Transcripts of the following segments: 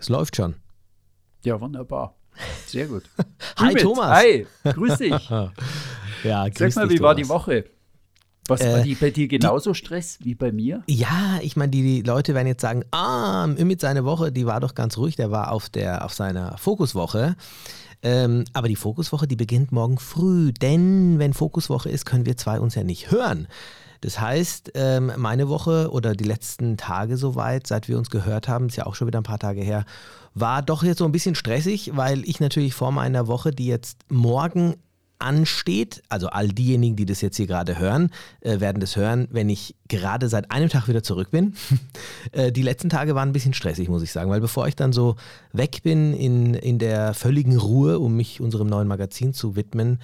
Es läuft schon. Ja, wunderbar. Sehr gut. Hi Ümit, Thomas. Hi, grüß dich. Ja, Sag grüß mal, dich, wie war die Thomas. Woche? Was Äh, war die bei dir genauso Stress wie bei mir? Ja, ich meine, die, die Leute werden jetzt sagen, ah, mit seine Woche, die war doch ganz ruhig, der war auf, der, auf seiner Fokuswoche. Ähm, aber die Fokuswoche, die beginnt morgen früh, denn wenn Fokuswoche ist, können wir zwei uns ja nicht hören. Das heißt, ähm, meine Woche oder die letzten Tage soweit, seit wir uns gehört haben, ist ja auch schon wieder ein paar Tage her, war doch jetzt so ein bisschen stressig, weil ich natürlich vor meiner Woche, die jetzt morgen ansteht, also all diejenigen, die das jetzt hier gerade hören, äh, werden das hören, wenn ich gerade seit einem Tag wieder zurück bin. äh, die letzten Tage waren ein bisschen stressig, muss ich sagen, weil bevor ich dann so weg bin in, in der völligen Ruhe, um mich unserem neuen Magazin zu widmen,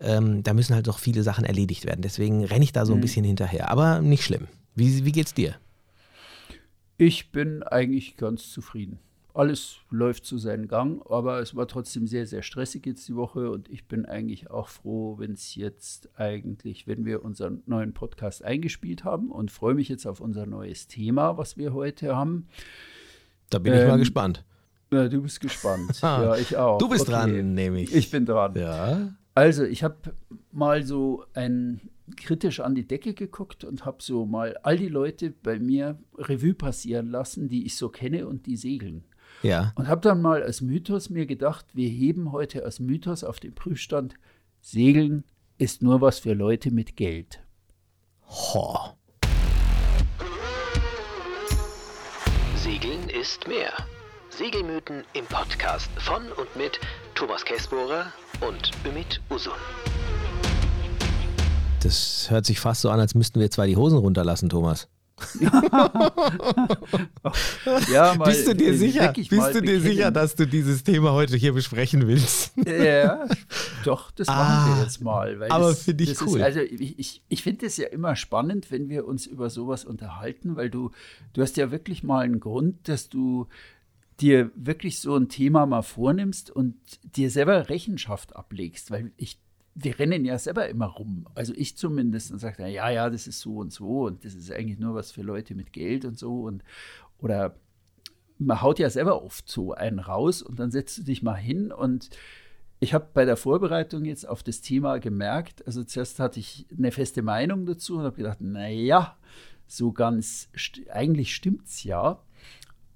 ähm, da müssen halt noch viele Sachen erledigt werden. Deswegen renne ich da so ein bisschen hinterher, aber nicht schlimm. Wie, wie geht's dir? Ich bin eigentlich ganz zufrieden. Alles läuft zu seinem Gang, aber es war trotzdem sehr, sehr stressig jetzt die Woche und ich bin eigentlich auch froh, wenn es jetzt eigentlich, wenn wir unseren neuen Podcast eingespielt haben und freue mich jetzt auf unser neues Thema, was wir heute haben. Da bin ich mal Ähm, gespannt. Ja, du bist gespannt. ja, ich auch. Du bist Okay. dran, nehme ich. Ich bin dran. ja. Also, ich habe mal so ein kritisch an die Decke geguckt und habe so mal all die Leute bei mir Revue passieren lassen, die ich so kenne und die segeln. Ja. Und habe dann mal als Mythos mir gedacht, wir heben heute als Mythos auf den Prüfstand, Segeln ist nur was für Leute mit Geld. Ho. Segeln ist mehr. Segelmythen im Podcast von und mit Thomas Kessbohrer und Ümit Usun. Das hört sich fast so an, als müssten wir zwei die Hosen runterlassen, Thomas. Ja, mal, Bist du dir sicher? Bist du dir sicher, dass du dieses Thema heute hier besprechen willst? Ja, doch, das machen Ah, wir jetzt mal. Weil aber finde ich das cool. Ist, also ich, ich, ich finde es ja immer spannend, wenn wir uns über sowas unterhalten, weil du, du hast ja wirklich mal einen Grund, dass du dir wirklich so ein Thema mal vornimmst und dir selber Rechenschaft ablegst, weil ich wir rennen ja selber immer rum. Also ich zumindest und sage, ja, ja, das ist so und so und das ist eigentlich nur was für Leute mit Geld und so und oder man haut ja selber oft so einen raus und dann setzt du dich mal hin und ich habe bei der Vorbereitung jetzt auf das Thema gemerkt, also zuerst hatte ich eine feste Meinung dazu und habe gedacht, naja, so ganz, st eigentlich stimmt's ja.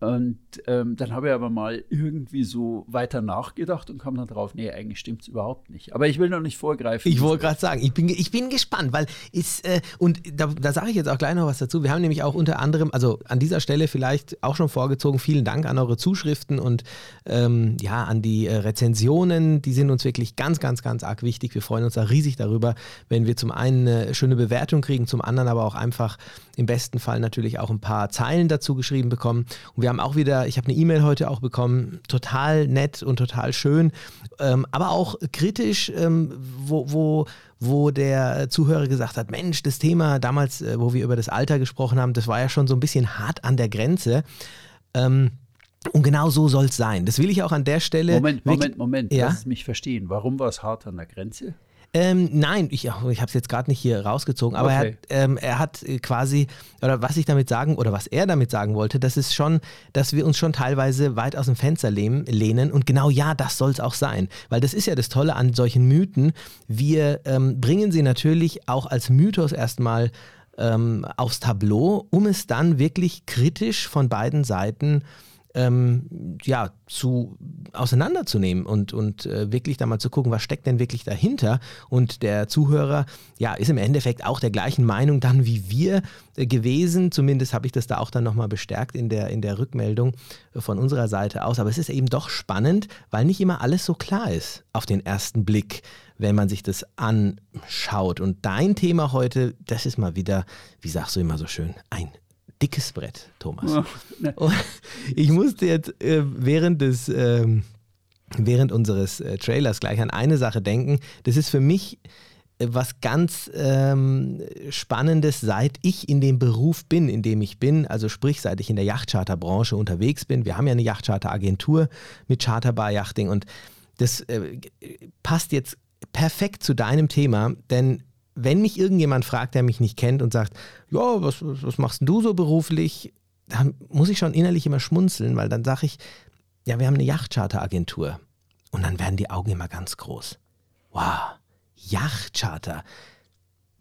Und ähm, dann habe ich aber mal irgendwie so weiter nachgedacht und kam dann drauf, nee, eigentlich stimmt es überhaupt nicht. Aber ich will noch nicht vorgreifen. Ich wollte gerade sagen, ich bin, ich bin gespannt, weil ist, äh, und da, da sage ich jetzt auch gleich noch was dazu. Wir haben nämlich auch unter anderem, also an dieser Stelle vielleicht auch schon vorgezogen, vielen Dank an eure Zuschriften und ähm, ja, an die äh, Rezensionen. Die sind uns wirklich ganz, ganz, ganz arg wichtig. Wir freuen uns da riesig darüber, wenn wir zum einen eine schöne Bewertung kriegen, zum anderen aber auch einfach im besten Fall natürlich auch ein paar Zeilen dazu geschrieben bekommen. Und wir haben auch wieder, ich habe eine E-Mail heute auch bekommen, total nett und total schön, ähm, aber auch kritisch, ähm, wo, wo, wo der Zuhörer gesagt hat, Mensch, das Thema damals, äh, wo wir über das Alter gesprochen haben, das war ja schon so ein bisschen hart an der Grenze. Ähm, und genau so soll es sein. Das will ich auch an der Stelle. Moment, Moment, Moment. Ja? Lass es mich verstehen. Warum war es hart an der Grenze? Ähm, nein, ich, ich habe es jetzt gerade nicht hier rausgezogen, aber Okay. er, hat, ähm, er hat äh, quasi, oder was ich damit sagen, oder was er damit sagen wollte, das ist schon, dass wir uns schon teilweise weit aus dem Fenster lehnen, und genau ja, das soll es auch sein. Weil das ist ja das Tolle an solchen Mythen, wir ähm, bringen sie natürlich auch als Mythos erstmal ähm, aufs Tableau, um es dann wirklich kritisch von beiden Seiten ähm, ja, zu auseinanderzunehmen und, und äh, wirklich da mal zu gucken, was steckt denn wirklich dahinter. Und der Zuhörer, ja, ist im Endeffekt auch der gleichen Meinung dann wie wir äh, gewesen. Zumindest habe ich das da auch dann nochmal bestärkt in der, in der Rückmeldung äh, von unserer Seite aus. Aber es ist eben doch spannend, weil nicht immer alles so klar ist auf den ersten Blick, wenn man sich das anschaut. Und dein Thema heute, das ist mal wieder, wie sagst du immer so schön, ein dickes Brett, Thomas. ne. Und ich musste jetzt äh, während des ähm, während unseres äh, Trailers gleich an eine Sache denken. Das ist für mich äh, was ganz ähm, Spannendes, seit ich in dem Beruf bin, in dem ich bin, also sprich, seit ich in der Yachtcharterbranche unterwegs bin. Wir haben ja eine Yachtcharteragentur mit Charterbar Yachting und das äh, passt jetzt perfekt zu deinem Thema, denn wenn mich irgendjemand fragt, der mich nicht kennt und sagt, ja, was, was, machst du so beruflich, dann muss ich schon innerlich immer schmunzeln, weil dann sage ich, ja, wir haben eine Yachtcharteragentur. Und dann werden die Augen immer ganz groß. Wow, Yachtcharter.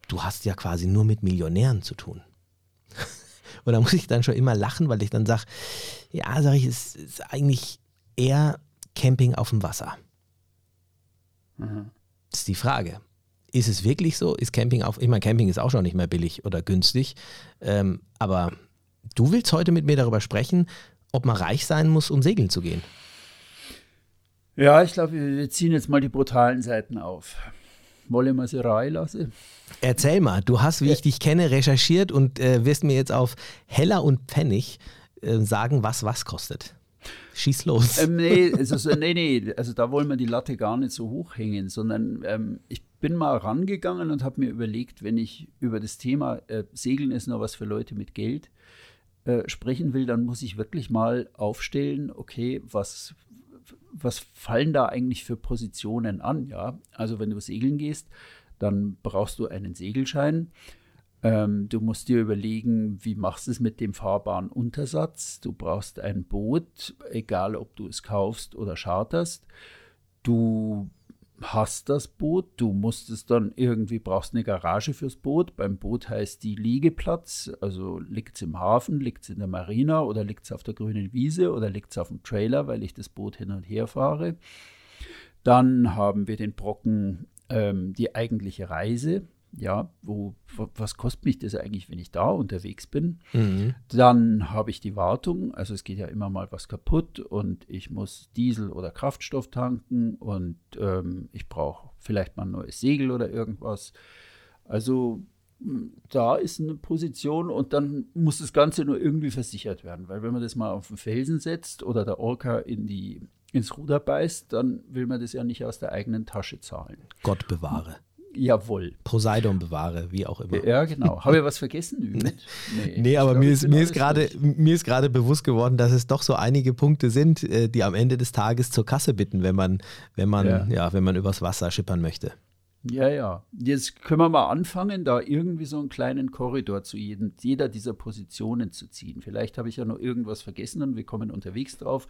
Du hast ja quasi nur mit Millionären zu tun. Und da muss ich dann schon immer lachen, weil ich dann sage, ja, sage ich, es ist eigentlich eher Camping auf dem Wasser. Mhm. Das ist die Frage. Ist es wirklich so? Ist Camping auf, ich meine, Camping ist auch schon nicht mehr billig oder günstig, ähm, aber du willst heute mit mir darüber sprechen, ob man reich sein muss, um segeln zu gehen. Ja, ich glaube, wir ziehen jetzt mal die brutalen Seiten auf. Wollen wir sie rein lassen? Erzähl mal, du hast, wie ich dich kenne, recherchiert und äh, wirst mir jetzt auf Heller und Pfennig äh, sagen, was was kostet. Schieß los. Ähm, nee, also, nee, nee, also da wollen wir die Latte gar nicht so hoch hängen, sondern ähm, ich bin mal rangegangen und habe mir überlegt, wenn ich über das Thema äh, Segeln ist noch was für Leute mit Geld äh, sprechen will, dann muss ich wirklich mal aufstellen, okay, was, was fallen da eigentlich für Positionen an? Ja, also wenn du segeln gehst, dann brauchst du einen Segelschein. Ähm, du musst dir überlegen, wie machst du es mit dem fahrbaren Untersatz. Du brauchst ein Boot, egal ob du es kaufst oder charterst. Du hast das Boot, du musst es dann irgendwie, brauchst eine Garage fürs Boot. Beim Boot heißt die Liegeplatz, also liegt es im Hafen, liegt es in der Marina oder liegt es auf der grünen Wiese oder liegt es auf dem Trailer, weil ich das Boot hin und her fahre. Dann haben wir den Brocken, ähm, die eigentliche Reise ja, wo, was kostet mich das eigentlich, wenn ich da unterwegs bin? Mhm. Dann habe ich die Wartung, also es geht ja immer mal was kaputt und ich muss Diesel oder Kraftstoff tanken und ähm, ich brauche vielleicht mal ein neues Segel oder irgendwas. Also da ist eine Position und dann muss das Ganze nur irgendwie versichert werden, weil wenn man das mal auf den Felsen setzt oder der Orca in die, ins Ruder beißt, dann will man das ja nicht aus der eigenen Tasche zahlen. Gott bewahre. Jawohl. Poseidon bewahre, wie auch immer. Ja, genau. Habe ich was vergessen? nee, nee aber mir ist, mir, ist grade, mir ist gerade bewusst geworden, dass es doch so einige Punkte sind, äh, die am Ende des Tages zur Kasse bitten, wenn man, wenn man, ja. ja, wenn man übers Wasser schippern möchte. Ja, ja. Jetzt können wir mal anfangen, da irgendwie so einen kleinen Korridor zu jedem, jeder dieser Positionen zu ziehen. Vielleicht habe ich ja noch irgendwas vergessen und wir kommen unterwegs drauf.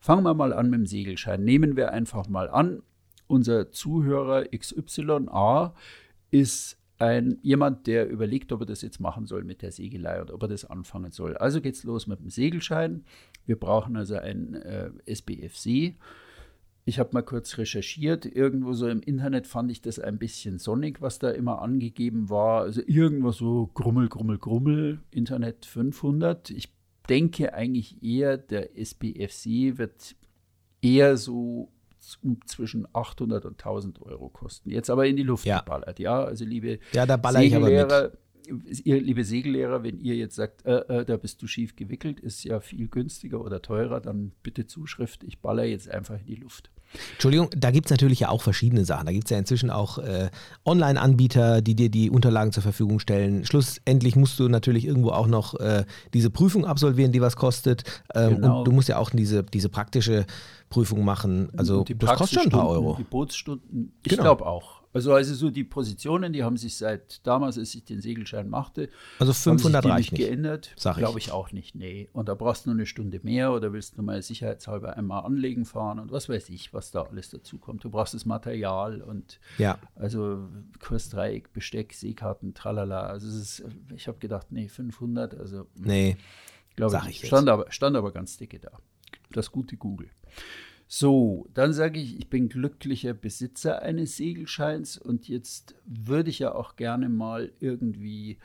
Fangen wir mal an mit dem Segelschein. Nehmen wir einfach mal an, unser Zuhörer XYA ist ein, jemand, der überlegt, ob er das jetzt machen soll mit der Segelei und ob er das anfangen soll. Also geht es los mit dem Segelschein. Wir brauchen also ein äh, SBFC. Ich habe mal kurz recherchiert. Irgendwo so im Internet fand ich das ein bisschen sonnig, was da immer angegeben war. Also irgendwo so Grummel, Grummel, Grummel, Internet 500. Ich denke eigentlich eher, der SBFC wird eher so zwischen 800 und 1000 Euro kosten. Jetzt aber in die Luft ja. geballert, ja. Also liebe ja, da baller ich aber mit. Ihr, liebe Segellehrer, wenn ihr jetzt sagt, äh, äh, da bist du schief gewickelt, ist ja viel günstiger oder teurer, dann bitte Zuschrift, ich baller jetzt einfach in die Luft. Entschuldigung, da gibt es natürlich ja auch verschiedene Sachen. Da gibt es ja inzwischen auch äh, Online-Anbieter, die dir die Unterlagen zur Verfügung stellen. Schlussendlich musst du natürlich irgendwo auch noch äh, diese Prüfung absolvieren, die was kostet. Ähm, genau. Und du musst ja auch diese, diese praktische Prüfung machen. Also das kostet schon ein paar Euro. Die Bootsstunden, ich genau. glaube auch. Also, also so die Positionen, die haben sich seit damals, als ich den Segelschein machte, also 500 reicht nicht geändert. Glaube ich auch nicht, nee. Und da brauchst du nur eine Stunde mehr oder willst du mal sicherheitshalber einmal anlegen fahren und was weiß ich, was da alles dazu kommt. Du brauchst das Material und ja. also Kursdreieck, Besteck, Seekarten, tralala. Also ist, ich habe gedacht, nee, 500, also nee, glaube ich, ich stand aber, stand aber ganz dicke da. Das gute Google. So, dann sage ich, ich bin glücklicher Besitzer eines Segelscheins und jetzt würde ich ja auch gerne mal irgendwie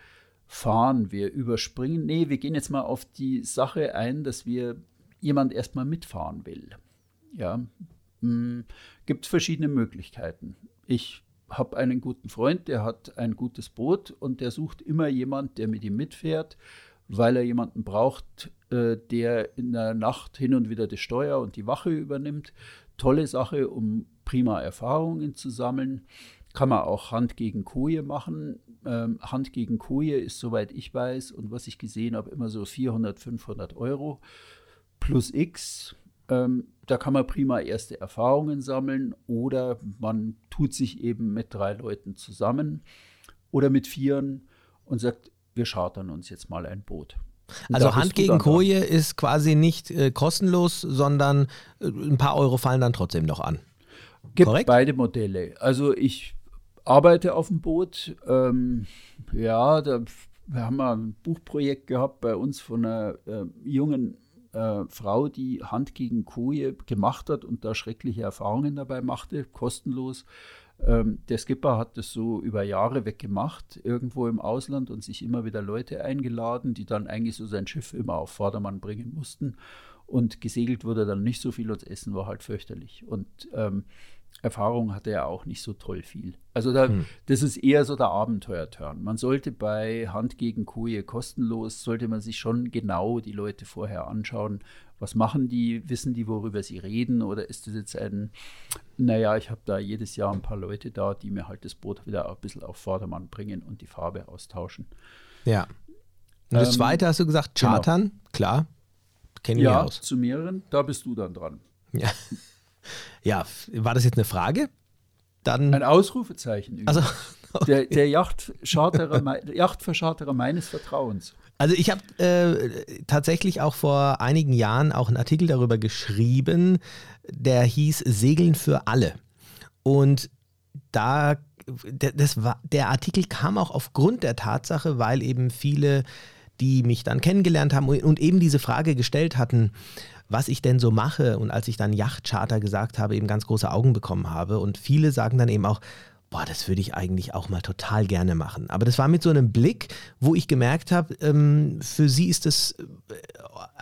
fahren. Wir überspringen, nee, wir gehen jetzt mal auf die Sache ein, dass wir jemand erstmal mitfahren will. Ja, hm, gibt verschiedene Möglichkeiten. Ich habe einen guten Freund, der hat ein gutes Boot und der sucht immer jemand, der mit ihm mitfährt weil er jemanden braucht, äh, der in der Nacht hin und wieder das Steuer und die Wache übernimmt. Tolle Sache, um prima Erfahrungen zu sammeln. Kann man auch Hand gegen Koje machen. Ähm, Hand gegen Koje ist, soweit ich weiß und was ich gesehen habe, immer so 400, 500 Euro plus X. Ähm, da kann man prima erste Erfahrungen sammeln oder man tut sich eben mit drei Leuten zusammen oder mit vieren und sagt, wir chartern uns jetzt mal ein Boot. Also Hand gegen Koje ist quasi nicht äh, kostenlos, sondern äh, ein paar Euro fallen dann trotzdem noch an. Gibt Korrekt? beide Modelle. Also ich arbeite auf dem Boot. Ähm, ja, da, wir haben ein Buchprojekt gehabt bei uns von einer äh, jungen äh, Frau, die Hand gegen Koje gemacht hat und da schreckliche Erfahrungen dabei machte, kostenlos. Ähm, der Skipper hat das so über Jahre weg gemacht, irgendwo im Ausland und sich immer wieder Leute eingeladen, die dann eigentlich so sein Schiff immer auf Vordermann bringen mussten. Und gesegelt wurde dann nicht so viel und das Essen war halt fürchterlich. Und ähm, Erfahrung hatte er auch nicht so toll viel. Also da, hm. das ist eher so der Abenteuerturn. Man sollte bei Hand gegen Koje kostenlos, sollte man sich schon genau die Leute vorher anschauen. Was machen die? Wissen die, worüber sie reden? Oder ist das jetzt ein, naja, ich habe da jedes Jahr ein paar Leute da, die mir halt das Boot wieder ein bisschen auf Vordermann bringen und die Farbe austauschen. Ja. Und das ähm, zweite hast du gesagt, genau. Chartern, genau. klar. Kennen wir ja, aus. zu mehreren, da bist du dann dran. Ja. Ja, war das jetzt eine Frage? Dann Ein Ausrufezeichen. Also, okay. Der, der Yachtverscharterer meines Vertrauens. Also ich habe äh, tatsächlich auch vor einigen Jahren auch einen Artikel darüber geschrieben, der hieß Segeln für alle. Und da das war, der Artikel kam auch aufgrund der Tatsache, weil eben viele, die mich dann kennengelernt haben und eben diese Frage gestellt hatten, was ich denn so mache. Und als ich dann Yachtcharter gesagt habe, eben ganz große Augen bekommen habe. Und viele sagen dann eben auch, boah, das würde ich eigentlich auch mal total gerne machen. Aber das war mit so einem Blick, wo ich gemerkt habe, ähm, für sie ist das äh,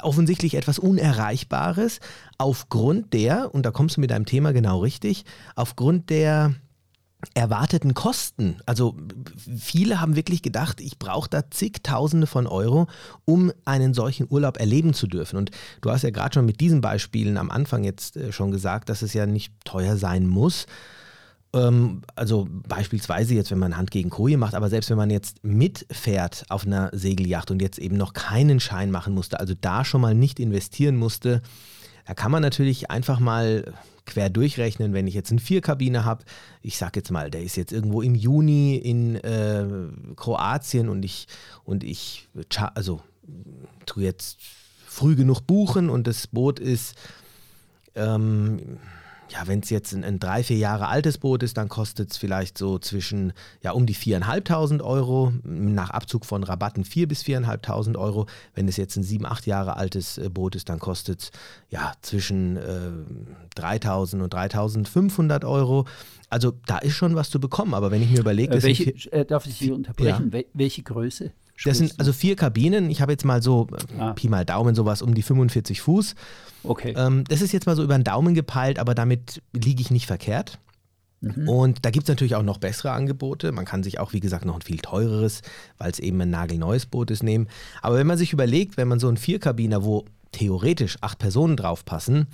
offensichtlich etwas Unerreichbares aufgrund der, und da kommst du mit deinem Thema genau richtig, aufgrund der erwarteten Kosten. Also viele haben wirklich gedacht, ich brauche da zigtausende von Euro, um einen solchen Urlaub erleben zu dürfen. Und du hast ja gerade schon mit diesen Beispielen am Anfang jetzt äh, schon gesagt, dass es ja nicht teuer sein muss. Ähm, also beispielsweise jetzt, wenn man Hand gegen Koje macht, aber selbst wenn man jetzt mitfährt auf einer Segelyacht und jetzt eben noch keinen Schein machen musste, also da schon mal nicht investieren musste, da kann man natürlich einfach mal quer durchrechnen, wenn ich jetzt eine Vierkabine habe, ich sage jetzt mal, der ist jetzt irgendwo im Juni in äh, Kroatien und ich und ich also tue jetzt früh genug buchen und das Boot ist ähm, ja, wenn es jetzt ein, ein, drei, vier Jahre altes Boot ist, dann kostet es vielleicht so zwischen, ja, um die 4.500 Euro, nach Abzug von Rabatten 4.000 bis 4.500 Euro. Wenn es jetzt ein sieben, acht Jahre altes äh, Boot ist, dann kostet es, ja, zwischen äh, 3.000 und 3.500 Euro. Also da ist schon was zu bekommen, aber wenn ich mir überlege, äh, welche, äh, darf ich Sie unterbrechen? Ja. Welche Größe? Das sind also vier Kabinen. Ich habe jetzt mal so, ah. Pi mal Daumen, sowas um die 45 Fuß. Okay. Ähm, das ist jetzt mal so über den Daumen gepeilt, aber damit liege ich nicht verkehrt. Mhm. Und da gibt es natürlich auch noch bessere Angebote. Man kann sich auch, wie gesagt, noch ein viel teureres, weil es eben ein nagelneues Boot ist, nehmen. Aber wenn man sich überlegt, wenn man so einen Vierkabiner, wo theoretisch acht Personen draufpassen,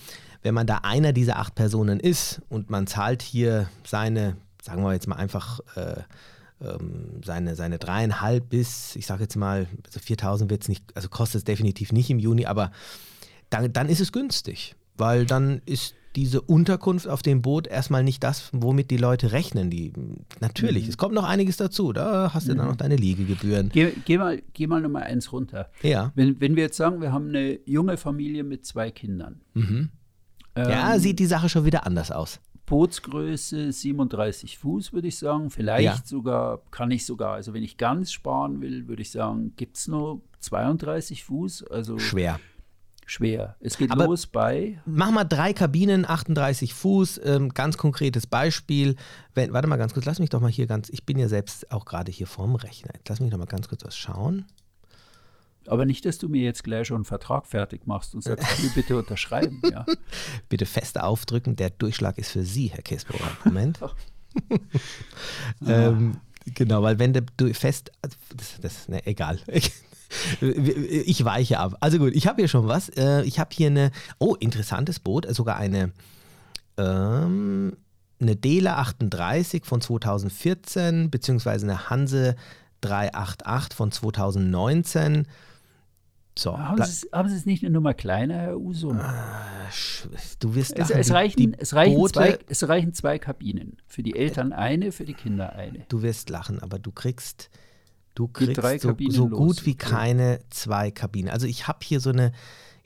wenn man da einer dieser acht Personen ist und man zahlt hier seine, sagen wir jetzt mal einfach, äh, ähm, seine, seine dreieinhalb bis, ich sage jetzt mal, also 4000 wird es nicht, also kostet es definitiv nicht im Juni, aber dann, dann ist es günstig, weil dann ist diese Unterkunft auf dem Boot erstmal nicht das, womit die Leute rechnen. Die, natürlich, mhm. es kommt noch einiges dazu. Da hast du mhm. dann noch deine Liegegebühren. Geh, geh, mal, geh mal nochmal eins runter. Ja. Wenn, wenn wir jetzt sagen, wir haben eine junge Familie mit zwei Kindern. Mhm. Ähm, ja, sieht die Sache schon wieder anders aus. Bootsgröße 37 Fuß, würde ich sagen. Vielleicht ja. sogar, kann ich sogar, also wenn ich ganz sparen will, würde ich sagen, gibt es nur 32 Fuß. Also schwer. Schwer. Es geht Aber los bei. Mach mal drei Kabinen, 38 Fuß. Ähm, ganz konkretes Beispiel. Wenn, warte mal ganz kurz, lass mich doch mal hier ganz. Ich bin ja selbst auch gerade hier vorm Rechner. lass mich doch mal ganz kurz was schauen. Aber nicht, dass du mir jetzt gleich schon einen Vertrag fertig machst und sagst, du bitte unterschreiben. Ja. bitte fest aufdrücken, der Durchschlag ist für Sie, Herr Käsbauer. Moment. ähm, genau, weil wenn du fest, das, das ne, egal. ich weiche ab. Also gut, ich habe hier schon was. Äh, ich habe hier eine, oh, interessantes Boot, sogar eine, ähm, eine Dela 38 von 2014, beziehungsweise eine Hanse 388 von 2019. So, haben, Sie, haben Sie es nicht eine Nummer kleiner, Herr Uso? Ah, du wirst es, es, reichen, es, reichen zwei, es reichen zwei Kabinen. Für die Eltern eine, für die Kinder eine. Du wirst lachen, aber du kriegst Du kriegst so, so gut wie keine zwei Kabinen. Also ich habe hier so eine,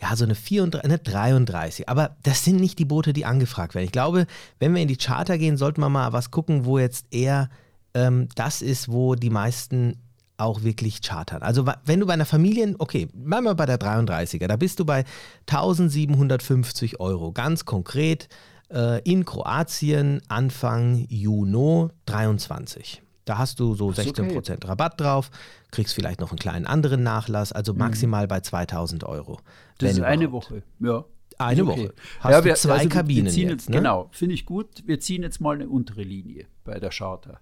ja, so eine 34, eine 33. Aber das sind nicht die Boote, die angefragt werden. Ich glaube, wenn wir in die Charter gehen, sollten wir mal was gucken, wo jetzt eher ähm, das ist, wo die meisten auch wirklich chartern. Also wenn du bei einer Familie, okay, bleiben wir bei der 33er, da bist du bei 1750 Euro, ganz konkret äh, in Kroatien Anfang Juni 23. Da hast du so 16% okay. Rabatt drauf, kriegst vielleicht noch einen kleinen anderen Nachlass, also mhm. maximal mhm. bei 2000 Euro. Das ist eine Woche, ja. Eine okay. Woche. Hast ja, wir, du zwei also Kabinen jetzt, jetzt ne? Genau, finde ich gut. Wir ziehen jetzt mal eine untere Linie bei der Charter.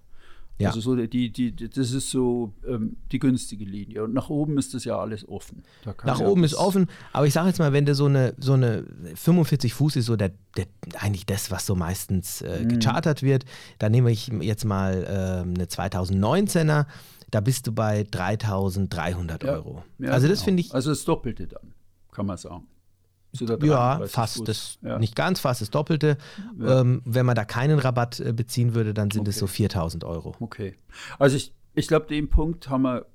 Ja. Also so die, die, das ist so ähm, die günstige Linie. Und nach oben ist das ja alles offen. nach oben ist offen, aber ich sage jetzt mal, wenn du so eine, so eine 45 Fuß ist so der, der eigentlich das, was so meistens äh, mhm. gechartert wird, dann nehme ich jetzt mal äh, eine 2019er, da bist du bei 3300 ja. Euro. Ja, also das genau. finde ich. Also das Doppelte dann, kann man sagen ja, fast das, ja. nicht ganz, fast das Doppelte. Ja. Ähm, wenn man da keinen Rabatt äh, beziehen würde, dann sind okay. es so 4000 Euro. Okay. Also ich, ich glaube, den Punkt haben wir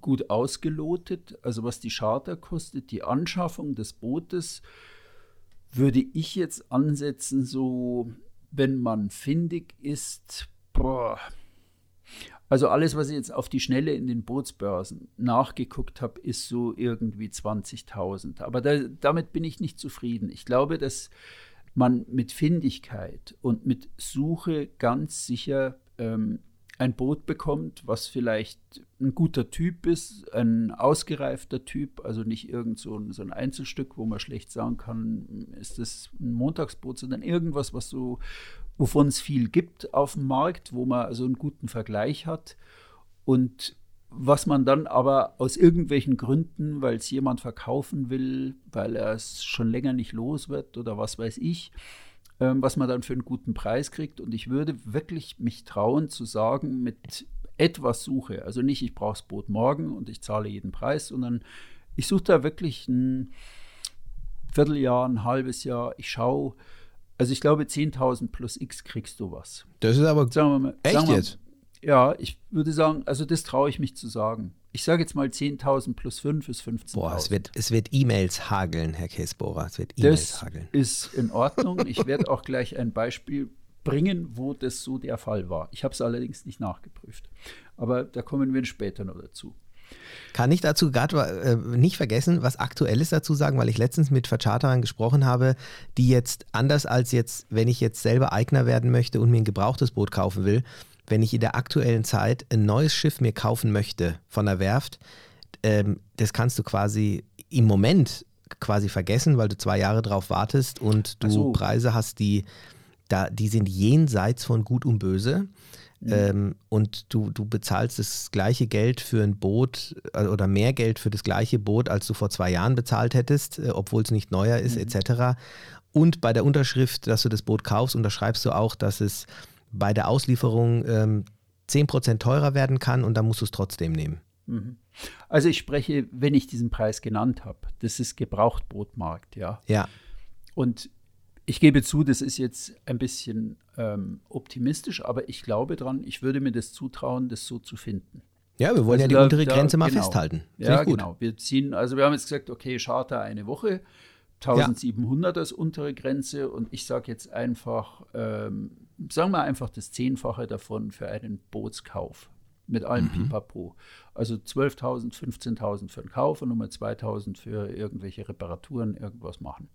gut ausgelotet. Also was die Charter kostet, die Anschaffung des Bootes, würde ich jetzt ansetzen, so wenn man findig ist, boah, also alles, was ich jetzt auf die Schnelle in den Bootsbörsen nachgeguckt habe, ist so irgendwie 20.000. Aber da, damit bin ich nicht zufrieden. Ich glaube, dass man mit Findigkeit und mit Suche ganz sicher ähm, ein Boot bekommt, was vielleicht ein guter Typ ist, ein ausgereifter Typ, also nicht irgend so ein, so ein Einzelstück, wo man schlecht sagen kann, ist das ein Montagsboot, sondern irgendwas, was so wovon es viel gibt auf dem Markt, wo man also einen guten Vergleich hat und was man dann aber aus irgendwelchen Gründen, weil es jemand verkaufen will, weil er es schon länger nicht los wird oder was weiß ich, ähm, was man dann für einen guten Preis kriegt. Und ich würde wirklich mich trauen zu sagen, mit etwas Suche, also nicht, ich brauche das Boot morgen und ich zahle jeden Preis, sondern ich suche da wirklich ein Vierteljahr, ein halbes Jahr, ich schaue, also ich glaube, 10.000 plus X kriegst du was. Das ist aber sagen wir mal, echt wir, jetzt? Ja, ich würde sagen, also das traue ich mich zu sagen. Ich sage jetzt mal 10.000 plus 5 ist 15.000. Boah, es wird, es wird E-Mails hageln, Herr Käsbohrer. Es wird E-Mails hageln. Das ist in Ordnung. Ich werde auch gleich ein Beispiel bringen, wo das so der Fall war. Ich habe es allerdings nicht nachgeprüft. Aber da kommen wir später noch dazu. Kann ich dazu gerade äh, nicht vergessen, was Aktuelles dazu sagen, weil ich letztens mit Vercharterern gesprochen habe, die jetzt anders als jetzt, wenn ich jetzt selber Eigner werden möchte und mir ein gebrauchtes Boot kaufen will, wenn ich in der aktuellen Zeit ein neues Schiff mir kaufen möchte von der Werft, ähm, das kannst du quasi im Moment quasi vergessen, weil du zwei Jahre drauf wartest und du so. Preise hast, die, da, die sind jenseits von Gut und Böse. Mhm. Ähm, und du, du bezahlst das gleiche Geld für ein Boot äh, oder mehr Geld für das gleiche Boot, als du vor zwei Jahren bezahlt hättest, äh, obwohl es nicht neuer ist, mhm. etc. Und bei der Unterschrift, dass du das Boot kaufst, unterschreibst du auch, dass es bei der Auslieferung ähm, 10% teurer werden kann und dann musst du es trotzdem nehmen. Mhm. Also ich spreche, wenn ich diesen Preis genannt habe, das ist Gebrauchtbootmarkt, ja. Ja. Und ich gebe zu, das ist jetzt ein bisschen ähm, optimistisch, aber ich glaube dran, ich würde mir das zutrauen, das so zu finden. Ja, wir wollen also ja die da, untere Grenze da, mal genau. festhalten. Find ja, genau. Wir ziehen, also wir haben jetzt gesagt, okay, Charter eine Woche, 1700 ja. als untere Grenze und ich sage jetzt einfach, ähm, sagen wir einfach das Zehnfache davon für einen Bootskauf mit allem mhm. Pipapo. Also 12.000, 15.000 für den Kauf und nochmal 2.000 für irgendwelche Reparaturen, irgendwas machen.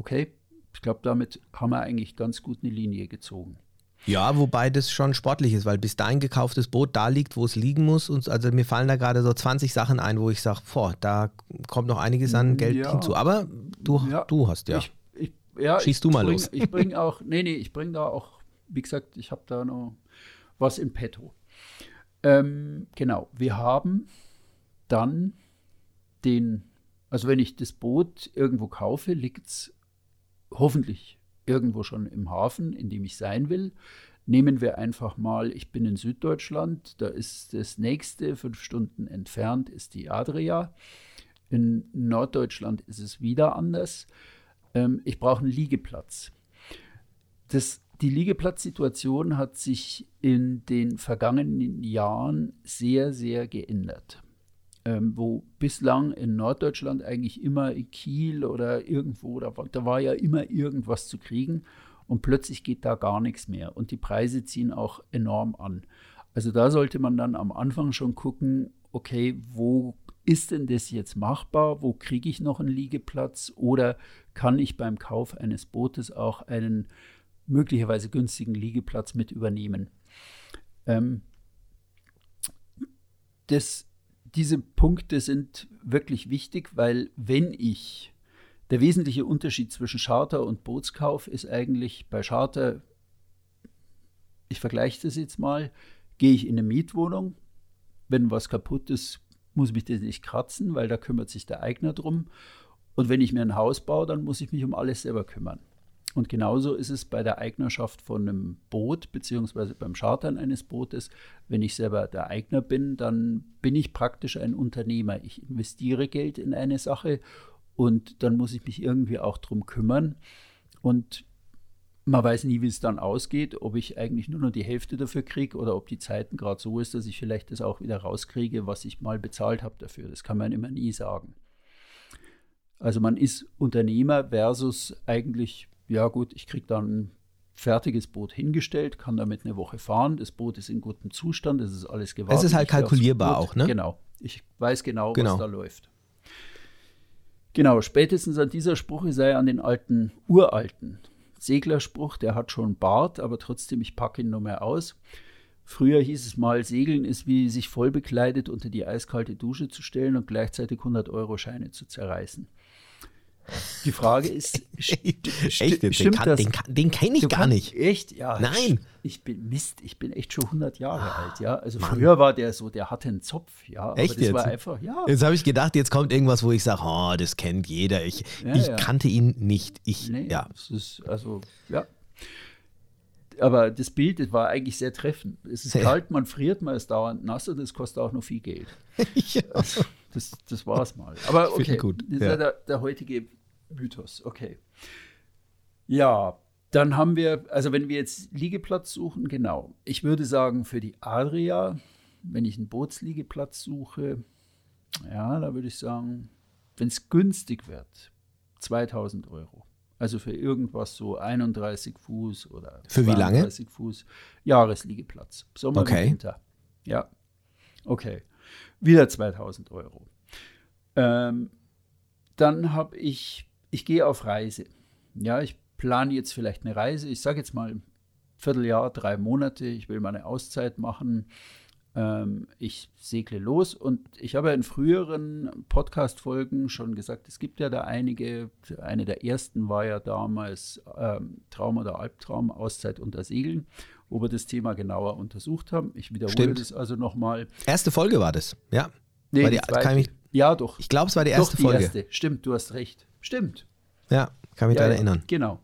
Okay, ich glaube, damit haben wir eigentlich ganz gut eine Linie gezogen. Ja, wobei das schon sportlich ist, weil bis dahin gekauftes Boot da liegt, wo es liegen muss. Und also mir fallen da gerade so 20 Sachen ein, wo ich sage, boah, da kommt noch einiges an Geld ja. hinzu. Aber du, ja. du hast ja. Ich, ich, ja Schießt du mal bring, los. Ich bringe auch, nee, nee, ich bringe da auch, wie gesagt, ich habe da noch was in petto. Ähm, genau, wir haben dann den, also wenn ich das Boot irgendwo kaufe, liegt es hoffentlich irgendwo schon im Hafen, in dem ich sein will. Nehmen wir einfach mal, ich bin in Süddeutschland, da ist das nächste, fünf Stunden entfernt, ist die Adria. In Norddeutschland ist es wieder anders. Ähm, ich brauche einen Liegeplatz. Das die Liegeplatzsituation hat sich in den vergangenen Jahren sehr, sehr geändert. Ähm, wo bislang in Norddeutschland eigentlich immer in Kiel oder irgendwo, da war, da war ja immer irgendwas zu kriegen und plötzlich geht da gar nichts mehr und die Preise ziehen auch enorm an. Also da sollte man dann am Anfang schon gucken, okay, wo ist denn das jetzt machbar? Wo kriege ich noch einen Liegeplatz? Oder kann ich beim Kauf eines Bootes auch einen möglicherweise günstigen Liegeplatz mit übernehmen? Ähm, das diese Punkte sind wirklich wichtig, weil wenn ich, der wesentliche Unterschied zwischen Charter und Bootskauf ist eigentlich bei Charter, ich vergleiche das jetzt mal, gehe ich in eine Mietwohnung, wenn was kaputt ist, muss mich das nicht kratzen, weil da kümmert sich der Eigner drum. Und wenn ich mir ein Haus baue, dann muss ich mich um alles selber kümmern. Und genauso ist es bei der Eignerschaft von einem Boot, beziehungsweise beim Chartern eines Bootes. Wenn ich selber der Eigner bin, dann bin ich praktisch ein Unternehmer. Ich investiere Geld in eine Sache und dann muss ich mich irgendwie auch drum kümmern. Und man weiß nie, wie es dann ausgeht, ob ich eigentlich nur noch die Hälfte dafür kriege oder ob die Zeiten gerade so ist, dass ich vielleicht das auch wieder rauskriege, was ich mal bezahlt habe dafür. Das kann man immer nie sagen. Also man ist Unternehmer versus eigentlich ja gut, ich kriege dann ein fertiges Boot hingestellt, kann damit eine Woche fahren. Das Boot ist in gutem Zustand, es ist alles gewartet. Es ist halt kalkulierbar auch, ne? Genau. Ich weiß genau, genau, was da läuft. Genau, spätestens an dieser Spruch sei an den alten, uralten Seglerspruch, der hat schon Bart, aber trotzdem, ich packe ihn nur mehr aus. Früher hieß es mal, Segeln ist wie sich voll bekleidet unter die eiskalte Dusche zu stellen und gleichzeitig 100-Euro-Scheine zu zerreißen. Die Frage ist, echt, den, stimmt kann, das? Den, den kenne ich du gar nicht. Echt? Ja. Nein. Ich bin Mist, ich bin echt schon 100 Jahre ah, alt, ja. Also Mann. früher war der so, der hatte einen Zopf, ja. Echt das jetzt? war einfach, ja. Jetzt habe ich gedacht, jetzt kommt irgendwas, wo ich sage, oh, das kennt jeder. Ich, ja, ich ja. kannte ihn nicht. Ich, nee, ja. Das ist, also, ja. Aber das Bild das war eigentlich sehr treffend. Es ist kalt, man friert, man ist dauernd nass und es kostet auch noch viel Geld. ja. Also, das, das war es mal. Aber okay, gut. das ist ja der, der heutige Mythos, okay. Ja, dann haben wir, also wenn wir jetzt Liegeplatz suchen, genau. Ich würde sagen, für die Adria, wenn ich einen Bootsliegeplatz suche, ja, da würde ich sagen, wenn es günstig wird, 2000 Euro. Also für irgendwas so 31 Fuß oder für wie lange? Fuß Jahresliegeplatz. Sommer okay. Winter. Ja. Okay. Wieder 2000 Euro. Ähm, dann habe ich ich gehe auf Reise. Ja, ich plane jetzt vielleicht eine Reise. Ich sage jetzt mal Vierteljahr, drei Monate. Ich will meine Auszeit machen. Ähm, ich segle los und ich habe in früheren Podcast-Folgen schon gesagt, es gibt ja da einige. Eine der ersten war ja damals ähm, Traum oder Albtraum, Auszeit unter Segeln, wo wir das Thema genauer untersucht haben. Ich wiederhole Stimmt. das also nochmal. Erste Folge war das, ja. Nee, die, die mich, ja, doch. Ich glaube, es war die erste doch, die Folge. Erste. Stimmt, du hast recht. Stimmt. Ja, kann mich ja, daran erinnern. Genau.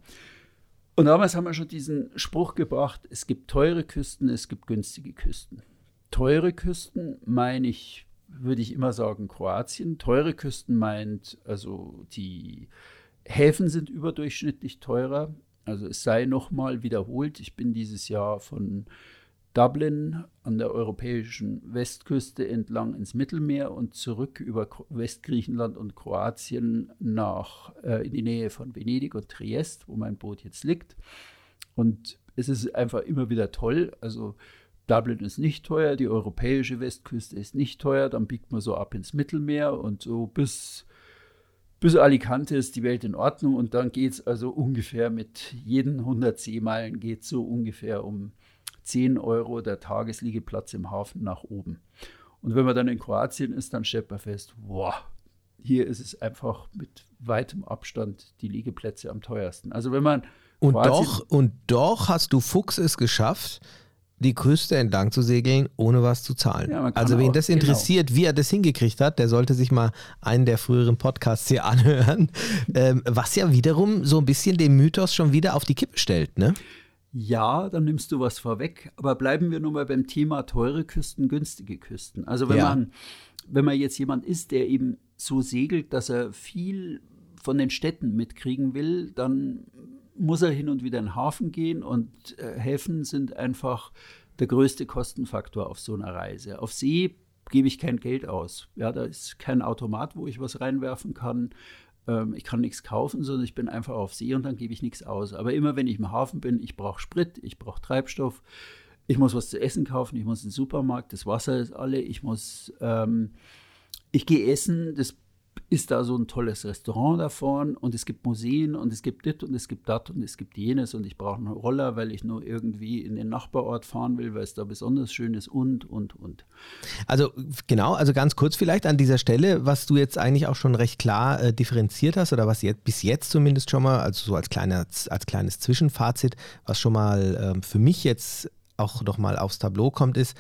Und damals haben wir schon diesen Spruch gebracht, es gibt teure Küsten, es gibt günstige Küsten. Teure Küsten meine ich, würde ich immer sagen, Kroatien. Teure Küsten meint, also die Häfen sind überdurchschnittlich teurer. Also es sei nochmal wiederholt, ich bin dieses Jahr von Dublin an der europäischen Westküste entlang ins Mittelmeer und zurück über Westgriechenland und Kroatien nach äh, in die Nähe von Venedig und Triest, wo mein Boot jetzt liegt. Und es ist einfach immer wieder toll. Also Dublin ist nicht teuer, die europäische Westküste ist nicht teuer, dann biegt man so ab ins Mittelmeer und so bis, bis Alicante ist die Welt in Ordnung und dann geht es also ungefähr mit jeden 100 Seemeilen geht so ungefähr um 10 Euro der Tagesliegeplatz im Hafen nach oben. Und wenn man dann in Kroatien ist, dann stellt man fest, boah, hier ist es einfach mit weitem Abstand die Liegeplätze am teuersten. Also wenn man und doch und doch hast du Fuchs es geschafft, die Küste entlang zu segeln, ohne was zu zahlen. Ja, also wen auch, das interessiert, genau. wie er das hingekriegt hat, der sollte sich mal einen der früheren Podcasts hier anhören, ähm, was ja wiederum so ein bisschen den Mythos schon wieder auf die Kippe stellt, ne? Ja, dann nimmst du was vorweg. Aber bleiben wir nun mal beim Thema teure Küsten, günstige Küsten. Also wenn ja. man, wenn man jetzt jemand ist, der eben so segelt, dass er viel von den Städten mitkriegen will, dann muss er hin und wieder in den Hafen gehen und äh, Häfen sind einfach der größte Kostenfaktor auf so einer Reise. Auf See gebe ich kein Geld aus. Ja, da ist kein Automat, wo ich was reinwerfen kann. Ähm, ich kann nichts kaufen, sondern ich bin einfach auf See und dann gebe ich nichts aus. Aber immer wenn ich im Hafen bin, ich brauche Sprit, ich brauche Treibstoff, ich muss was zu essen kaufen, ich muss in den Supermarkt, das Wasser ist alle, ich muss, ähm, ich gehe essen, das ist da so ein tolles Restaurant davon und es gibt Museen und es gibt dit und es gibt dat und es gibt jenes und ich brauche einen Roller, weil ich nur irgendwie in den Nachbarort fahren will, weil es da besonders schön ist und, und, und. Also genau, also ganz kurz vielleicht an dieser Stelle, was du jetzt eigentlich auch schon recht klar äh, differenziert hast oder was jetzt bis jetzt zumindest schon mal, also so als, kleiner, als kleines Zwischenfazit, was schon mal ähm, für mich jetzt auch nochmal aufs Tableau kommt, ist,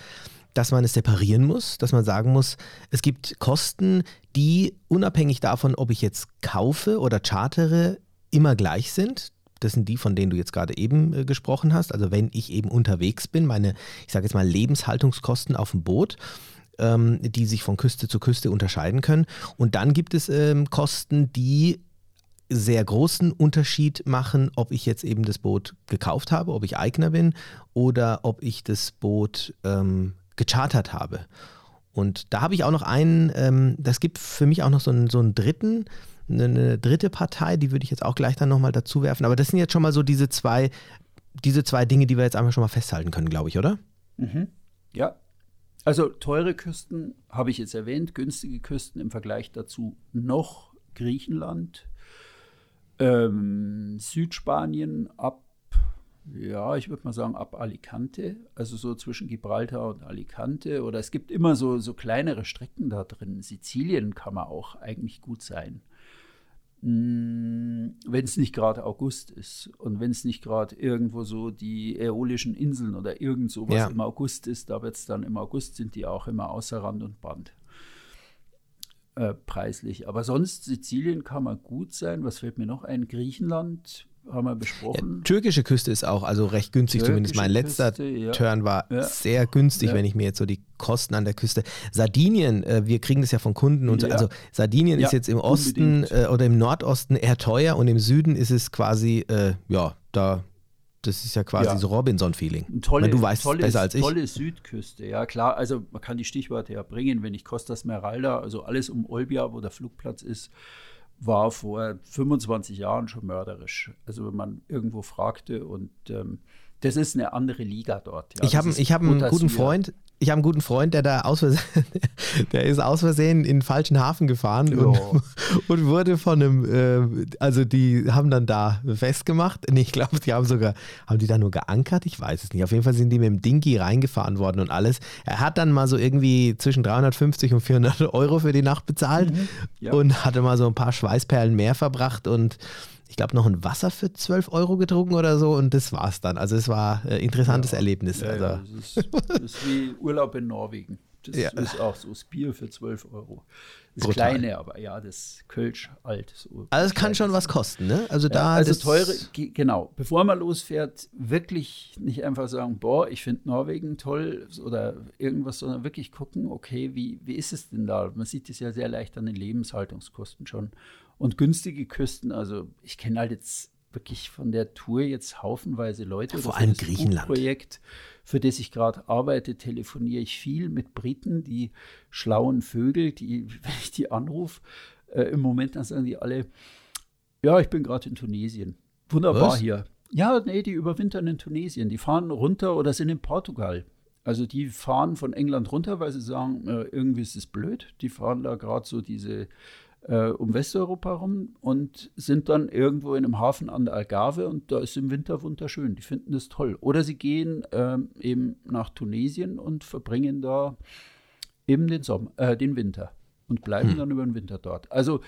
dass man es separieren muss, dass man sagen muss, es gibt Kosten, die unabhängig davon, ob ich jetzt kaufe oder chartere, immer gleich sind. Das sind die, von denen du jetzt gerade eben äh, gesprochen hast. Also wenn ich eben unterwegs bin, meine, ich sage jetzt mal, Lebenshaltungskosten auf dem Boot, ähm, die sich von Küste zu Küste unterscheiden können. Und dann gibt es ähm, Kosten, die sehr großen Unterschied machen, ob ich jetzt eben das Boot gekauft habe, ob ich Eigner bin oder ob ich das Boot ähm, gechartert habe. Und da habe ich auch noch einen, ähm, das gibt für mich auch noch so einen, so einen dritten, eine dritte Partei, die würde ich jetzt auch gleich dann nochmal dazu werfen. Aber das sind jetzt schon mal so diese zwei, diese zwei Dinge, die wir jetzt einfach schon mal festhalten können, glaube ich, oder? Mhm. Ja. Also teure Küsten habe ich jetzt erwähnt, günstige Küsten im Vergleich dazu noch Griechenland, ähm, Südspanien ab ja, ich würde mal sagen, ab Alicante, also so zwischen Gibraltar und Alicante. Oder es gibt immer so, so kleinere Strecken da drin. Sizilien kann man auch eigentlich gut sein. Hm, wenn es nicht gerade August ist und wenn es nicht gerade irgendwo so die Äolischen Inseln oder irgend sowas ja. im August ist, da wird es dann im August sind die auch immer außer Rand und Band. Äh, preislich. Aber sonst Sizilien kann man gut sein. Was fällt mir noch ein? Griechenland haben wir besprochen. Ja, türkische Küste ist auch also recht günstig, türkische zumindest mein letzter Küste, ja. Turn war ja. sehr günstig, wenn ich mir jetzt so die Kosten an der Küste. Sardinien, äh, wir kriegen das ja von Kunden und so, also Sardinien ist jetzt im Osten äh, oder im Nordosten eher teuer und im Süden ist es quasi, äh, ja, da das ist ja quasi ja. so Robinson-Feeling. Tolle, du weißt tolle, besser als ich. Tolle Südküste, ja klar. Also man kann die Stichworte ja bringen, wenn ich Costa Smeralda, also alles um Olbia, wo der Flugplatz ist, war vor 25 Jahren schon mörderisch. Also wenn man irgendwo fragte und ähm, das ist eine andere Liga dort. Ja. Ich habe hab einen guten Freund, ich habe einen guten Freund, der da aus Versehen, der ist aus Versehen in den falschen Hafen gefahren und, und, wurde von einem, äh, also die haben dann da festgemacht. Nee, ich glaube, die haben sogar, haben die da nur geankert? Ich weiß es nicht. Auf jeden Fall sind die mit dem Dinky reingefahren worden und alles. Er hat dann mal so irgendwie zwischen 350 und 400 Euro für die Nacht bezahlt mhm. ja. und hatte mal so ein paar Schweißperlen mehr verbracht und ich glaube, noch ein Wasser für 12 Euro getrunken oder so und das war es dann. Also es war ein äh, interessantes ja, Erlebnis. Ja, also. Ja, das, ist, das, ist, wie Urlaub in Norwegen. Das ist auch so, das Bier für 12 Euro. Das Brutal. kleine, aber ja, das Kölsch alt. So also es kann schon was kosten, ne? Also da. also teure, genau. Bevor man losfährt, wirklich nicht einfach sagen, boah, ich finde Norwegen toll oder irgendwas, sondern wirklich gucken, okay, wie, wie ist es denn da? Man sieht es ja sehr leicht an den Lebenshaltungskosten schon. Und günstige Küsten, also ich kenne halt jetzt wirklich von der Tour jetzt haufenweise Leute. Ja, vor allem Griechenland. Projekt, für das ich gerade arbeite, telefoniere ich viel mit Briten, die schlauen Vögel, die, wenn ich die anrufe, äh, im Moment dann sagen die alle, ja, ich bin gerade in Tunesien. Wunderbar Was? hier. Ja, nee, die überwintern in Tunesien. Die fahren runter oder sind in Portugal. Also die fahren von England runter, weil sie sagen, äh, irgendwie ist es blöd. Die fahren da gerade so diese äh, um Westeuropa rum und sind dann irgendwo in einem Hafen an der Algarve und da ist im Winter wunderschön. Die finden das toll. Oder sie gehen ähm, eben nach Tunesien und verbringen da eben den, Sommer, äh, den Winter und bleiben hm. dann über den Winter dort. Also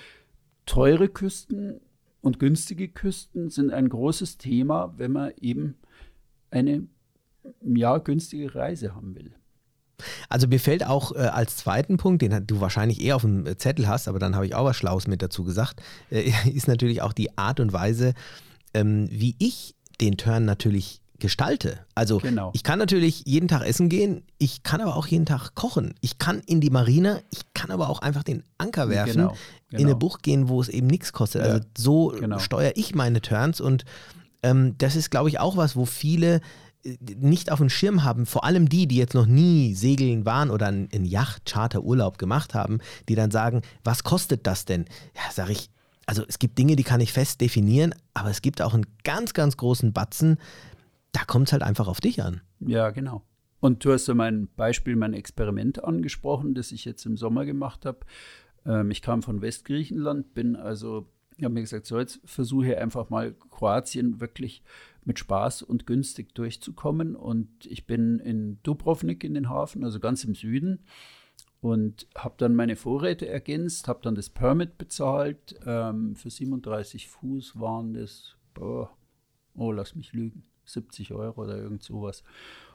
teure Küsten und günstige Küsten sind ein großes Thema, wenn man eben eine ja, günstige Reise haben will. Also mir fällt auch äh, als zweiten Punkt, den du wahrscheinlich eher auf dem Zettel hast, aber dann habe ich auch was Schlaues mit dazu gesagt, äh, ist natürlich auch die Art und Weise, ähm, wie ich den Turn natürlich gestalte. Also genau. ich kann natürlich jeden Tag essen gehen, ich kann aber auch jeden Tag kochen. Ich kann in die Marina, ich kann aber auch einfach den Anker werfen, genau. Genau. in eine Bucht gehen, wo es eben nichts kostet. Also ja. Also so genau. steuere ich meine Turns und ähm, das ist, glaube ich, auch was, wo viele nicht auf dem Schirm haben, vor allem die, die jetzt noch nie segeln waren oder einen Yacht-Charter-Urlaub gemacht haben, die dann sagen, was kostet das denn? Ja, sage ich, also es gibt Dinge, die kann ich fest definieren, aber es gibt auch einen ganz, ganz großen Batzen, da kommt es halt einfach auf dich an. Ja, genau. Und du hast ja mein Beispiel, mein Experiment angesprochen, das ich jetzt im Sommer gemacht habe. Ähm, ich kam von Westgriechenland, bin also, ich habe mir gesagt, so jetzt versuche ich einfach mal Kroatien wirklich mit Spaß und günstig durchzukommen. Und ich bin in Dubrovnik in den Hafen, also ganz im Süden. Und habe dann meine Vorräte ergänzt, habe dann das Permit bezahlt. Ähm, für 37 Fuß waren das, boah, oh, lass mich lügen, 70 Euro oder irgend sowas.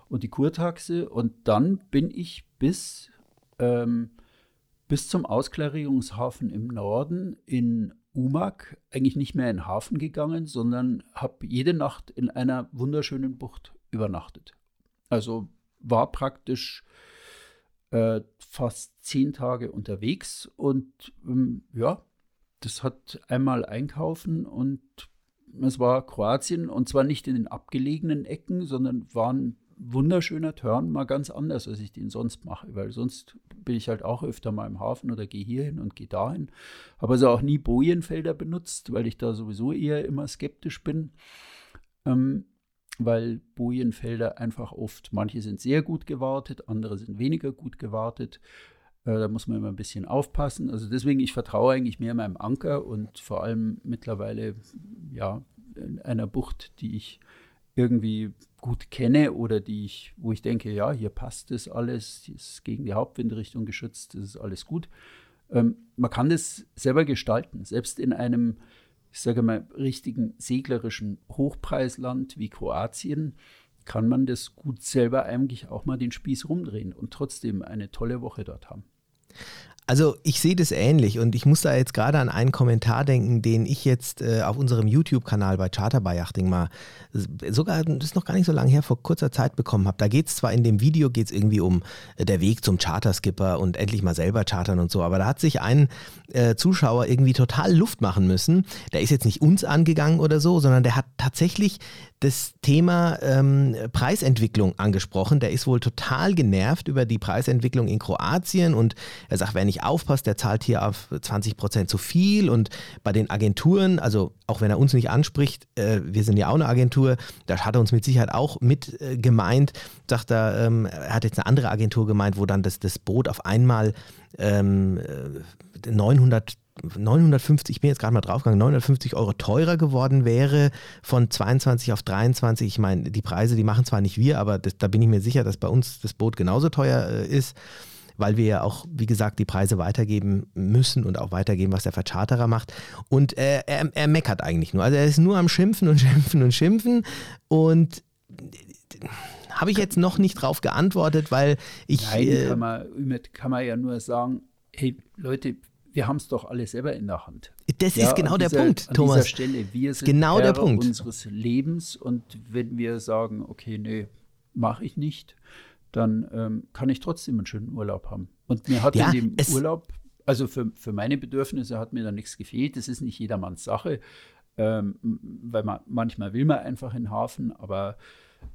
Und die Kurtaxe. Und dann bin ich bis ähm, bis zum Ausklarierungshafen im Norden in Umag eigentlich nicht mehr in den Hafen gegangen, sondern habe jede Nacht in einer wunderschönen Bucht übernachtet. Also war praktisch äh, fast zehn Tage unterwegs und ähm, ja, das hat einmal einkaufen und es war Kroatien und zwar nicht in den abgelegenen Ecken, sondern waren wunderschöner Turn, mal ganz anders, als ich den sonst mache, weil sonst bin ich halt auch öfter mal im Hafen oder gehe hier hin und gehe dahin. Habe also auch nie Bojenfelder benutzt, weil ich da sowieso eher immer skeptisch bin, ähm, weil Bojenfelder einfach oft, manche sind sehr gut gewartet, andere sind weniger gut gewartet. Äh, da muss man immer ein bisschen aufpassen. Also deswegen, ich vertraue eigentlich mehr meinem Anker und vor allem mittlerweile ja in einer Bucht, die ich irgendwie gut kenne oder die ich, wo ich denke, ja, hier passt das alles, ist gegen die Hauptwindrichtung geschützt, das ist alles gut. Ähm, man kann das selber gestalten, selbst in einem, ich sage mal, richtigen seglerischen Hochpreisland wie Kroatien kann man das gut selber eigentlich auch mal den Spieß rumdrehen und trotzdem eine tolle Woche dort haben. Also ich sehe das ähnlich und ich muss da jetzt gerade an einen Kommentar denken, den ich jetzt äh, auf unserem YouTube-Kanal bei Charterbayachting mal, sogar, das ist noch gar nicht so lange her, vor kurzer Zeit bekommen habe. Da geht es zwar in dem Video geht's irgendwie um äh, der Weg zum Charterskipper und endlich mal selber chartern und so, aber da hat sich ein äh, Zuschauer irgendwie total Luft machen müssen. Der ist jetzt nicht uns angegangen oder so, sondern der hat tatsächlich das Thema ähm, Preisentwicklung angesprochen. Der ist wohl total genervt über die Preisentwicklung in Kroatien und er sagt, wer nicht aufpasst, der zahlt hier auf 20 Prozent zu viel und bei den Agenturen, also auch wenn er uns nicht anspricht, äh, wir sind ja auch eine Agentur, da hat er uns mit Sicherheit auch mit äh, gemeint, sagt er, ähm, er hat jetzt eine andere Agentur gemeint, wo dann das, das Boot auf einmal ähm, 900 950, ich bin jetzt gerade mal draufgegangen, 950 Euro teurer geworden wäre von 22 auf 23. Ich meine, die Preise, die machen zwar nicht wir, aber das, da bin ich mir sicher, dass bei uns das Boot genauso teuer äh, ist, weil wir ja auch, wie gesagt, die Preise weitergeben müssen und auch weitergeben, was der Vercharterer macht. Und äh, er, er meckert eigentlich nur. Also er ist nur am Schimpfen und Schimpfen und Schimpfen und habe ich jetzt noch nicht drauf geantwortet, weil ich. Nein, äh, kann, man, kann man ja nur sagen, hey Leute, wir haben es doch alle selber in der Hand. Das ja, ist genau der dieser, Punkt, Thomas. An dieser Stelle, wir sind genau Herr der Punkt. unseres Lebens und wenn wir sagen, okay, nee, mache ich nicht, dann ähm, kann ich trotzdem einen schönen Urlaub haben. Und mir hat ja, in dem Urlaub, also für, für meine Bedürfnisse hat mir da nichts gefehlt. Das ist nicht jedermanns Sache, ähm, weil man manchmal will man einfach in den Hafen, aber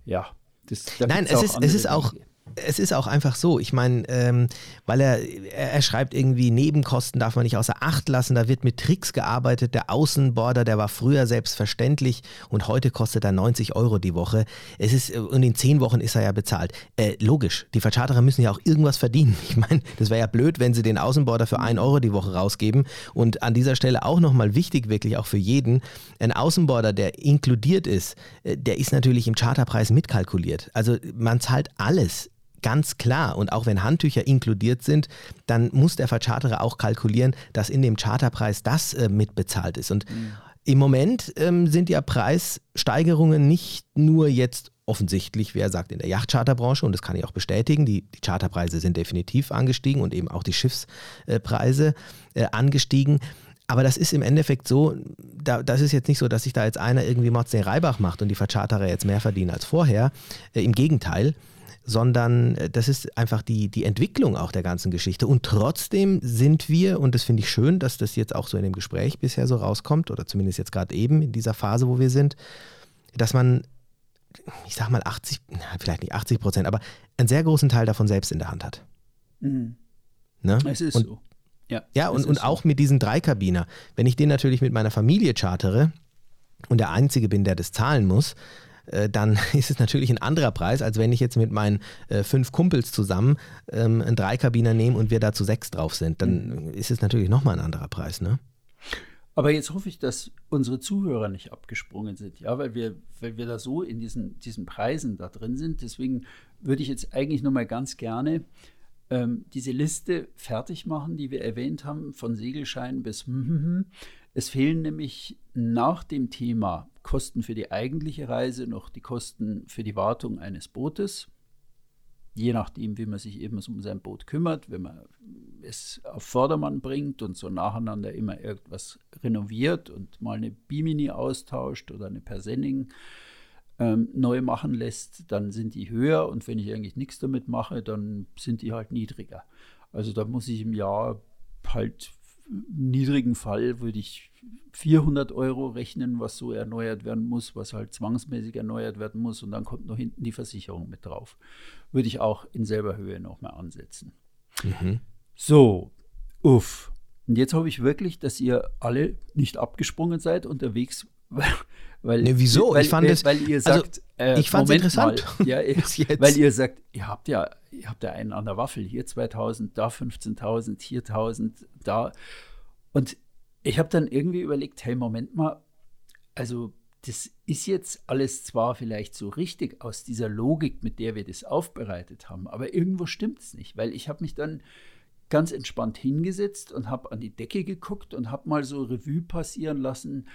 ja, das, da Nein, es ist, es ist auch, es ist auch einfach so, ich meine, ähm, weil er, er schreibt irgendwie, Nebenkosten darf man nicht außer Acht lassen, da wird mit Tricks gearbeitet, der Außenborder, der war früher selbstverständlich und heute kostet er 90 Euro die Woche. Es ist, und in zehn Wochen ist er ja bezahlt. Äh, logisch, die Vercharterer müssen ja auch irgendwas verdienen. Ich meine, das wäre ja blöd, wenn sie den Außenborder für 1 Euro die Woche rausgeben. Und an dieser Stelle auch nochmal wichtig, wirklich auch für jeden, ein Außenborder, der inkludiert ist, äh, der ist natürlich im Charterpreis mitkalkuliert. Also man zahlt alles Ganz klar. Und auch wenn Handtücher inkludiert sind, dann muss der Vercharterer auch kalkulieren, dass in dem Charterpreis das äh, mitbezahlt ist. Und mhm. im Moment ähm, sind ja Preissteigerungen nicht nur jetzt offensichtlich, wer sagt, in der Yachtcharterbranche, und das kann ich auch bestätigen, die, die Charterpreise sind definitiv angestiegen und eben auch die Schiffspreise äh, angestiegen. Aber das ist im Endeffekt so, da, das ist jetzt nicht so, dass sich da jetzt einer irgendwie Mods den Reibach macht und die Vercharterer jetzt mehr verdienen als vorher. Äh, Im Gegenteil sondern äh, das ist einfach die, die Entwicklung auch der ganzen Geschichte. Und trotzdem sind wir, und das finde ich schön, dass das jetzt auch so in dem Gespräch bisher so rauskommt, oder zumindest jetzt gerade eben in dieser Phase, wo wir sind, dass man, ich sag mal 80, vielleicht nicht 80 Prozent, aber einen sehr großen Teil davon selbst in der Hand hat. Mhm. Ne? Es ist und, so. Ja, ja und, und ist auch mit diesen Dreikabiner. Wenn ich den natürlich mit meiner Familie chartere und der Einzige bin, der das zahlen muss, äh, dann ist es natürlich ein anderer Preis, als wenn ich jetzt mit meinen äh, fünf Kumpels zusammen ähm, einen Dreikabiner nehme und wir da zu sechs drauf sind. Dann ist es natürlich nochmal ein anderer Preis, ne? Aber jetzt hoffe ich, dass unsere Zuhörer nicht abgesprungen sind, ja, weil wir, weil wir da so in diesen, diesen Preisen da drin sind. Deswegen würde ich jetzt eigentlich nochmal ganz gerne ähm, diese Liste fertig machen, die wir erwähnt haben, von Segelschein bis. Es fehlen nämlich nach dem Thema Kosten für die eigentliche Reise noch die Kosten für die Wartung eines Bootes je nachdem, wie man sich eben um sein Boot kümmert, wenn man es auf Vordermann bringt und so nacheinander immer irgendwas renoviert und mal eine Bimini austauscht oder eine Persenning ähm, neu machen lässt, dann sind die höher und wenn ich eigentlich nichts damit mache, dann sind die halt niedriger. Also da muss ich im Jahr halt niedrigen Fall würde ich 400 Euro rechnen, was so erneuert werden muss, was halt zwangsmäßig erneuert werden muss und dann kommt noch hinten die Versicherung mit drauf. Würde ich auch in selber Höhe nochmal ansetzen. Mhm. So, uff. Und jetzt hoffe ich wirklich, dass ihr alle nicht abgesprungen seid unterwegs, weil, weil, nee, wieso? weil, ich fand weil, es, weil ihr also, sagt, äh, ich fand es interessant. Mal, ja, ihr, weil ihr sagt, ihr habt ja, ihr habt ja einen an der Waffel, hier 2000, da 15.000, hier 1000, da. Und ich habe dann irgendwie überlegt, hey, Moment mal, also das ist jetzt alles zwar vielleicht so richtig aus dieser Logik, mit der wir das aufbereitet haben, aber irgendwo stimmt es nicht, weil ich habe mich dann ganz entspannt hingesetzt und habe an die Decke geguckt und habe mal so Revue passieren lassen,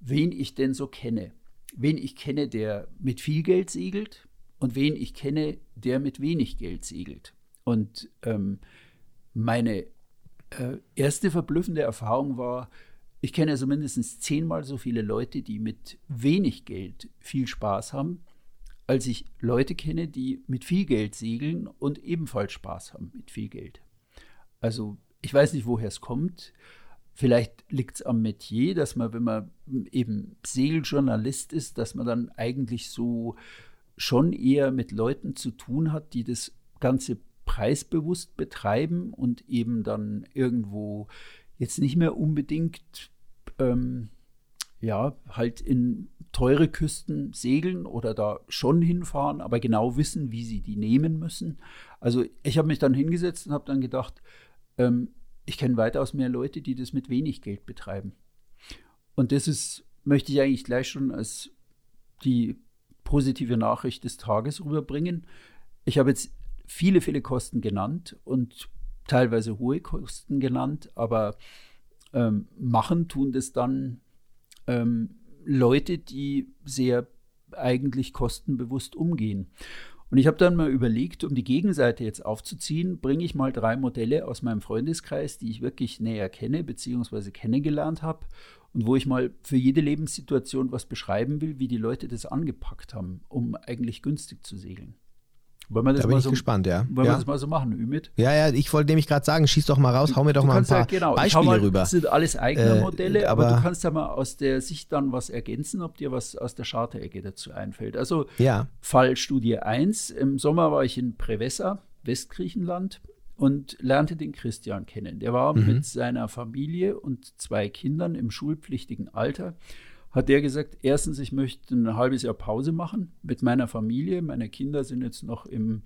wen ich denn so kenne. Wen ich kenne, der mit viel Geld segelt und wen ich kenne, der mit wenig Geld segelt. Und ähm, meine äh, erste verblüffende Erfahrung war, ich kenne also mindestens zehnmal so viele Leute, die mit wenig Geld viel Spaß haben, als ich Leute kenne, die mit viel Geld segeln und ebenfalls Spaß haben mit viel Geld. Also ich weiß nicht, woher es kommt. Vielleicht liegt es am Metier, dass man, wenn man eben Segeljournalist ist, dass man dann eigentlich so schon eher mit Leuten zu tun hat, die das Ganze preisbewusst betreiben und eben dann irgendwo jetzt nicht mehr unbedingt ähm, ja halt in teure Küsten segeln oder da schon hinfahren, aber genau wissen, wie sie die nehmen müssen. Also ich habe mich dann hingesetzt und habe dann gedacht, ähm, ich kenne weitaus mehr Leute, die das mit wenig Geld betreiben. Und das ist, möchte ich eigentlich gleich schon als die positive Nachricht des Tages rüberbringen. Ich habe jetzt viele, viele Kosten genannt und teilweise hohe Kosten genannt, aber ähm, machen tun das dann ähm, Leute, die sehr eigentlich kostenbewusst umgehen. Und ich habe dann mal überlegt, um die Gegenseite jetzt aufzuziehen, bringe ich mal drei Modelle aus meinem Freundeskreis, die ich wirklich näher kenne bzw. kennengelernt habe und wo ich mal für jede Lebenssituation was beschreiben will, wie die Leute das angepackt haben, um eigentlich günstig zu segeln. Wollen wir das da bin mal ich so, gespannt, ja. Wollen ja. wir das mal so machen, Ümit? Ja, ja, ich wollte nämlich gerade sagen, schieß doch mal raus, hau mir doch du mal ein paar ja, genau, Beispiele mal, rüber. Das sind alles eigene äh, Modelle, aber, aber, du kannst ja mal aus der Sicht dann was ergänzen, ob dir was aus der Charterecke dazu einfällt. Also ja. Fallstudie 1, im Sommer war ich in Prevessa, Westgriechenland und lernte den Christian kennen. Der war mhm. mit seiner Familie und zwei Kindern im schulpflichtigen Alter hat der gesagt, erstens, ich möchte ein halbes Jahr Pause machen mit meiner Familie. Meine Kinder sind jetzt noch im,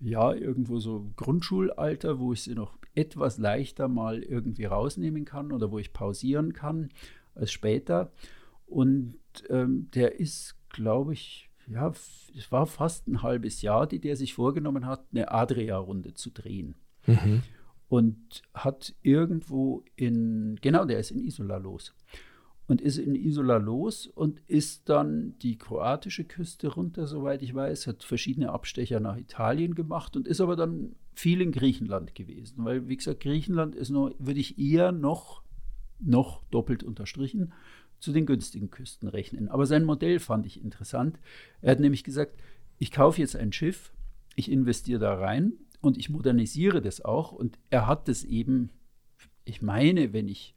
ja, irgendwo so Grundschulalter, wo ich sie noch etwas leichter mal irgendwie rausnehmen kann oder wo ich pausieren kann als später. Und ähm, der ist, glaube ich, ja, es war fast ein halbes Jahr, die der sich vorgenommen hat, eine Adria-Runde zu drehen. Mhm. Und hat irgendwo in, genau, der ist in Isola los und ist in Isola los und ist dann die kroatische Küste runter, soweit ich weiß, hat verschiedene Abstecher nach Italien gemacht und ist aber dann viel in Griechenland gewesen, weil wie gesagt, Griechenland ist noch, würde ich eher noch, noch doppelt unterstrichen, zu den günstigen Küsten rechnen. Aber sein Modell fand ich interessant. Er hat nämlich gesagt, ich kaufe jetzt ein Schiff, ich investiere da rein und ich modernisiere das auch und er hat das eben, ich meine, wenn ich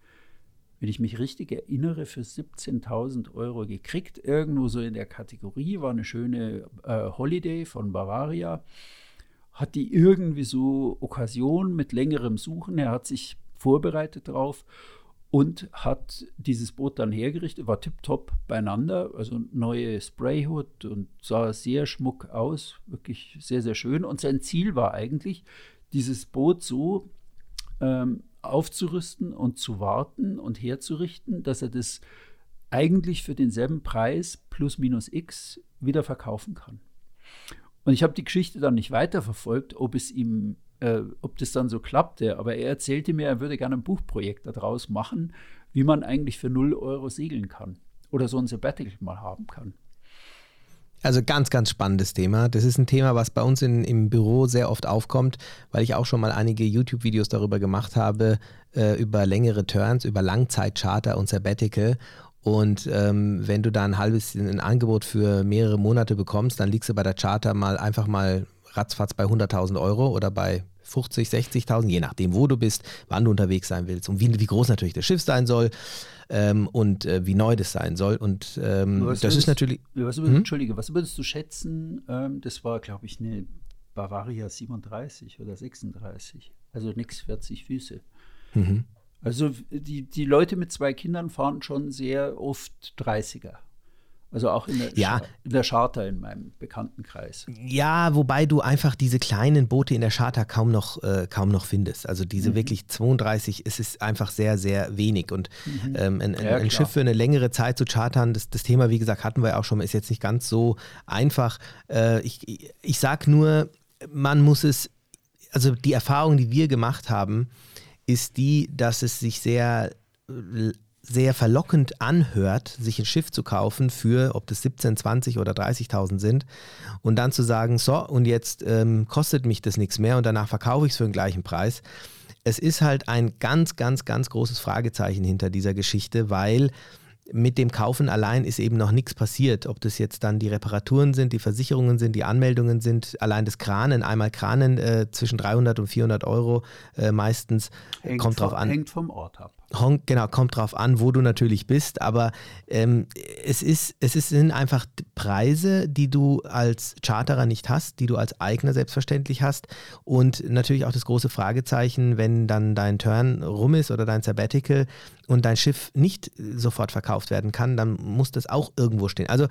wenn ich mich richtig erinnere, für 17.000 Euro gekriegt. Irgendwo so in der Kategorie war eine schöne äh, Holiday von Bavaria. Hat die irgendwie so Okkasion mit längerem Suchen. Er hat sich vorbereitet drauf und hat dieses Boot dann hergerichtet, war tiptop beieinander, also neue Sprayhood und sah sehr schmuck aus, wirklich sehr, sehr schön. Und sein Ziel war eigentlich, dieses Boot so ähm, aufzurüsten und zu warten und herzurichten, dass er das eigentlich für denselben Preis plus minus x wieder verkaufen kann. Und ich habe die Geschichte dann nicht weiterverfolgt, ob es ihm, äh, ob das dann so klappte, aber er erzählte mir, er würde gerne ein Buchprojekt daraus machen, wie man eigentlich für 0 Euro segeln kann oder so ein Sabbatical mal haben kann. Also ganz, ganz spannendes Thema. Das ist ein Thema, was bei uns in, im Büro sehr oft aufkommt, weil ich auch schon mal einige YouTube-Videos darüber gemacht habe, äh, über längere Turns, über Langzeitcharter und Sabbatical. Und ähm, wenn du da ein halbes ein Angebot für mehrere Monate bekommst, dann liegst du bei der Charter mal einfach mal ratzfatz bei 100.000 Euro oder bei 50, 60.000, je nachdem, wo du bist, wann du unterwegs sein willst und wie, wie groß natürlich das Schiff sein soll ähm, und äh, wie neu das sein soll. Und ähm, das würdest, ist natürlich. Was würdest, hm? Entschuldige, was würdest du schätzen? Ähm, das war, glaube ich, eine Bavaria 37 oder 36. Also nichts 40 Füße. Mhm. Also die, die Leute mit zwei Kindern fahren schon sehr oft 30er. Also auch in der, ja. in der Charter in meinem Bekanntenkreis. Ja, wobei du einfach diese kleinen Boote in der Charter kaum noch, äh, kaum noch findest. Also diese mhm. wirklich 32 ist es einfach sehr, sehr wenig. Und mhm. ähm, ein, ja, ein Schiff für eine längere Zeit zu chartern, das, das Thema, wie gesagt, hatten wir ja auch schon ist jetzt nicht ganz so einfach. Äh, ich ich sage nur, man muss es, also die Erfahrung, die wir gemacht haben, ist die, dass es sich sehr sehr verlockend anhört, sich ein Schiff zu kaufen für, ob das 17, 20 oder 30.000 sind und dann zu sagen, so, und jetzt ähm, kostet mich das nichts mehr und danach verkaufe ich es für den gleichen Preis. Es ist halt ein ganz, ganz, ganz großes Fragezeichen hinter dieser Geschichte, weil mit dem Kaufen allein ist eben noch nichts passiert. Ob das jetzt dann die Reparaturen sind, die Versicherungen sind, die Anmeldungen sind, allein das Kranen, einmal Kranen äh, zwischen 300 und 400 Euro äh, meistens, hängt kommt drauf an. Hängt vom Ort ab. Genau, kommt drauf an, wo du natürlich bist, aber ähm, es, ist, es ist, sind einfach Preise, die du als Charterer nicht hast, die du als Eigner selbstverständlich hast und natürlich auch das große Fragezeichen, wenn dann dein Turn rum ist oder dein Sabbatical und dein Schiff nicht sofort verkauft werden kann, dann muss das auch irgendwo stehen. Also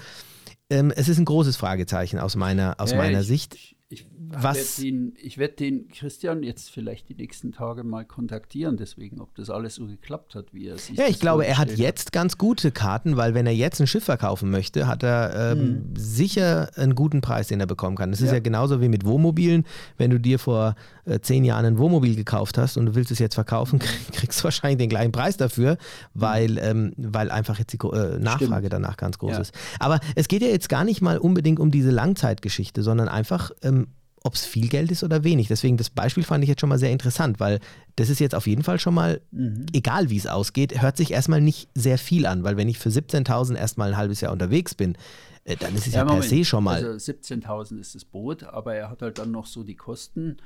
ähm, es ist ein großes Fragezeichen aus meiner, aus ja, meiner ich, Sicht. Ich was? Werd den, ich werde den Christian jetzt vielleicht die nächsten Tage mal kontaktieren, deswegen, ob das alles so geklappt hat, wie er sich Ja, ich glaube, er hat jetzt ganz gute Karten, weil wenn er jetzt ein Schiff verkaufen möchte, hat er ähm, hm. sicher einen guten Preis, den er bekommen kann. Das ja. ist ja genauso wie mit Wohnmobilen. Wenn du dir vor äh, zehn Jahren ein Wohnmobil gekauft hast und du willst es jetzt verkaufen, kriegst du wahrscheinlich den gleichen Preis dafür, weil, hm. ähm, weil einfach jetzt die äh, Nachfrage Stimmt. danach ganz groß ja. ist. Aber es geht ja jetzt gar nicht mal unbedingt um diese Langzeitgeschichte, sondern einfach ähm, ob es viel Geld ist oder wenig. Deswegen das Beispiel fand ich jetzt schon mal sehr interessant, weil das ist jetzt auf jeden Fall schon mal, mhm. egal wie es ausgeht, hört sich erstmal nicht sehr viel an, weil wenn ich für 17.000 erstmal ein halbes Jahr unterwegs bin, äh, dann ist es ja, ja per se schon mal. Also 17.000 ist das Boot, aber er hat halt dann noch so die Kosten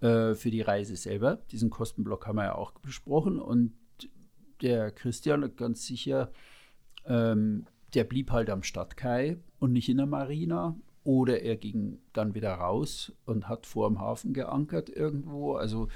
äh, für die Reise selber. Diesen Kostenblock haben wir ja auch besprochen und der Christian ganz sicher, ähm, der blieb halt am Stadtkai und nicht in der Marina oder er ging dann wieder raus und hat vor dem Hafen geankert irgendwo. Also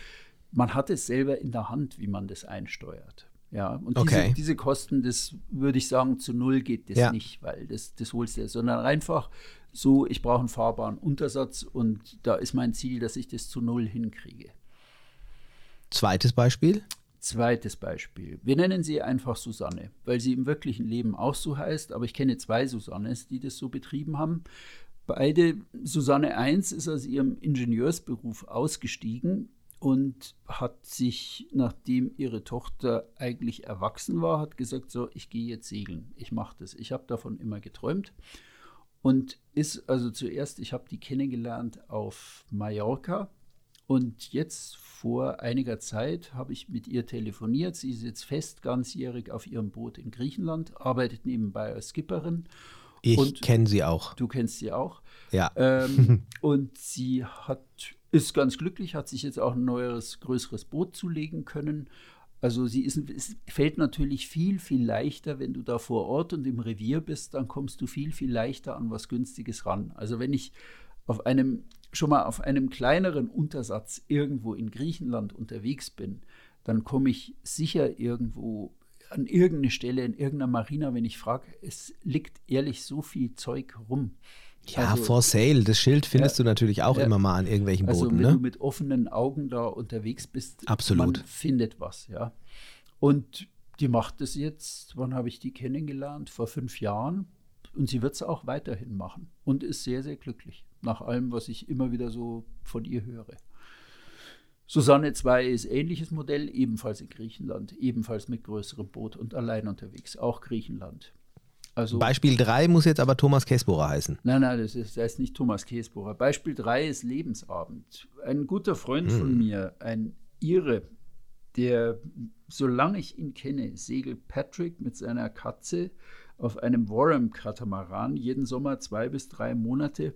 man hat es selber in der Hand, wie man das einsteuert. Ja, und okay. diese, diese, Kosten, das würde ich sagen, zu null geht das ja. nicht, weil das, das holst du, sondern einfach so, ich brauche einen fahrbaren Untersatz und da ist mein Ziel, dass ich das zu null hinkriege. Zweites Beispiel? Zweites Beispiel. Wir nennen sie einfach Susanne, weil sie im wirklichen Leben auch so heißt, aber ich kenne zwei Susannes, die das so betrieben haben. Beide, Susanne 1 ist aus ihrem Ingenieursberuf ausgestiegen und hat sich, nachdem ihre Tochter eigentlich erwachsen war, hat gesagt, so, ich gehe jetzt segeln, ich mache das. Ich habe davon immer geträumt und ist also zuerst, ich habe die kennengelernt auf Mallorca und jetzt vor einiger Zeit habe ich mit ihr telefoniert. Sie ist jetzt fest ganzjährig auf ihrem Boot in Griechenland, arbeitet nebenbei als Skipperin ich kenne sie auch. Du kennst sie auch. Ja. Ähm, und sie hat, ist ganz glücklich, hat sich jetzt auch ein neues, größeres Boot zulegen können. Also sie ist, es fällt natürlich viel, viel leichter, wenn du da vor Ort und im Revier bist, dann kommst du viel, viel leichter an was Günstiges ran. Also wenn ich auf einem, schon mal auf einem kleineren Untersatz irgendwo in Griechenland unterwegs bin, dann komme ich sicher irgendwo an irgendeine Stelle in irgendeiner Marina, wenn ich frage, es liegt ehrlich so viel Zeug rum. Ja, also, for sale, das Schild findest ja, du natürlich auch ja, immer mal an irgendwelchen also Booten. wenn ne? du mit offenen Augen da unterwegs bist, Absolut. man findet was, ja. Und die macht es jetzt, wann habe ich die kennengelernt? Vor fünf Jahren. Und sie wird es auch weiterhin machen und ist sehr, sehr glücklich, nach allem, was ich immer wieder so von ihr höre. Susanne 2 ist ähnliches Modell, ebenfalls in Griechenland, ebenfalls mit größerem Boot und allein unterwegs, auch Griechenland. Also, Beispiel 3 muss jetzt aber Thomas Käsbohrer heißen. Nein, nein, das, ist, das heißt nicht Thomas Käsbohrer. Beispiel 3 ist Lebensabend. Ein guter Freund hm. von mir, ein Ire, der, solange ich ihn kenne, segelt Patrick mit seiner Katze auf einem Warham-Katamaran jeden Sommer zwei bis drei Monate